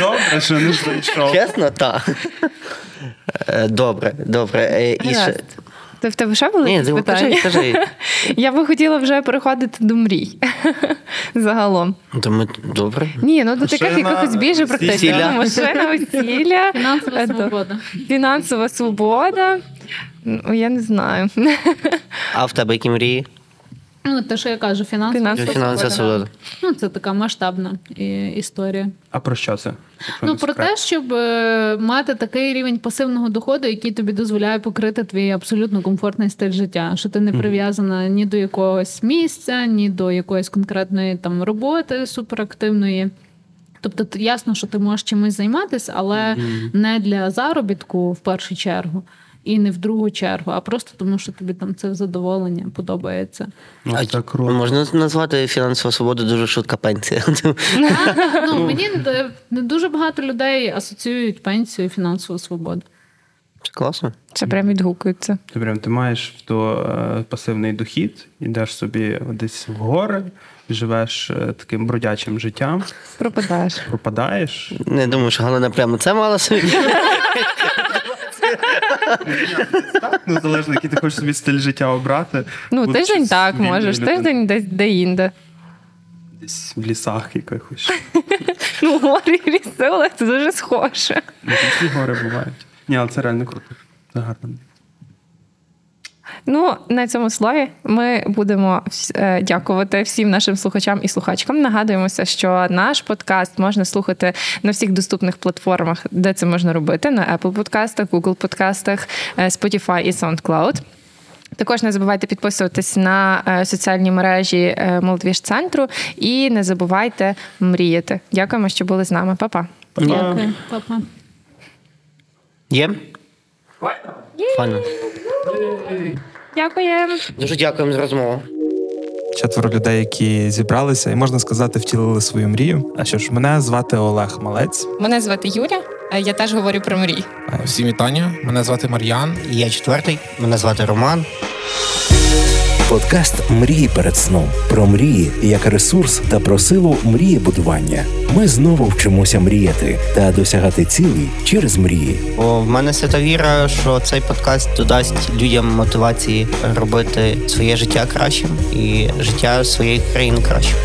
Speaker 1: Добре, що не знайшов.
Speaker 4: Чесно, так. Е, Добре, добре. Е, І ще...
Speaker 2: Ти в тебе ще були
Speaker 4: Ні,
Speaker 2: якісь
Speaker 4: кажи,
Speaker 2: питання?
Speaker 4: кажи.
Speaker 2: Я би хотіла вже переходити до мрій. Загалом.
Speaker 4: То ми добре.
Speaker 2: Ні, ну до таких якихось більш
Speaker 4: практично.
Speaker 2: Машина, весілля,
Speaker 6: Фінансова
Speaker 2: е,
Speaker 6: свобода.
Speaker 2: фінансова свобода. Ну, я не знаю.
Speaker 4: А в тебе які мрії?
Speaker 6: Ну, те, що я кажу, фінансова,
Speaker 2: Фінансова
Speaker 4: свобода.
Speaker 6: Ну, це така масштабна історія.
Speaker 1: А про що це?
Speaker 6: Ну, про те, щоб е, мати такий рівень пасивного доходу, який тобі дозволяє покрити твій абсолютно комфортний стиль життя, що ти не прив'язана ні до якогось місця, ні до якоїсь конкретної там роботи суперактивної. Тобто, ясно, що ти можеш чимось займатися, але не для заробітку в першу чергу. І не в другу чергу, а просто тому, що тобі там це задоволення подобається.
Speaker 1: Ну,
Speaker 4: А
Speaker 1: круто.
Speaker 4: Можна назвати фінансова свобода дуже швидка пенсія.
Speaker 6: Ну мені не- не дуже багато людей асоціюють пенсію і фінансову свободу.
Speaker 4: Це класно.
Speaker 2: Це прям відгукується.
Speaker 1: Ти прям ти маєш то е, пасивний дохід, йдеш собі десь в гори, живеш е, таким бродячим життям,
Speaker 2: Пропадаєш.
Speaker 1: пропадаєш.
Speaker 4: Не думаю, що Галина прямо це мала собі.
Speaker 1: Ну, залежно, який ти хочеш собі стиль життя обрати.
Speaker 2: Ну, тиждень так можеш, тиждень десь де-інде.
Speaker 1: Десь в лісах якихось.
Speaker 2: Ну, гори і ліси, але це дуже схоже.
Speaker 1: Ну, Різні гори бувають. Ні, але це реально круто. Це гарно.
Speaker 2: Ну, на цьому слові ми будемо е, дякувати всім нашим слухачам і слухачкам. Нагадуємося, що наш подкаст можна слухати на всіх доступних платформах, де це можна робити: на Apple подкастах, Google подкастах, е, Spotify і SoundCloud. Також не забувайте підписуватись на е, соціальні мережі Молодвіж центру і не забувайте мріяти. Дякуємо, що були з нами. Па-па.
Speaker 6: Дякую, папа.
Speaker 4: Є? Файно.
Speaker 2: Дякуємо.
Speaker 4: Дуже дякуємо за розмову.
Speaker 3: Четверо людей, які зібралися, і можна сказати, втілили свою мрію. А що ж, мене звати Олег Малець.
Speaker 7: Мене звати Юля, е, я теж говорю про мрії.
Speaker 3: Е, Всім вітання. Мене звати Мар'ян.
Speaker 4: Я четвертий. Мене звати Роман.
Speaker 5: Подкаст Мрії перед сном про мрії як ресурс та про силу мрієбудування. Ми знову вчимося мріяти та досягати цілі через мрії.
Speaker 4: О, в мене свята віра, що цей подкаст додасть людям мотивації робити своє життя кращим і життя своєї країни кращим.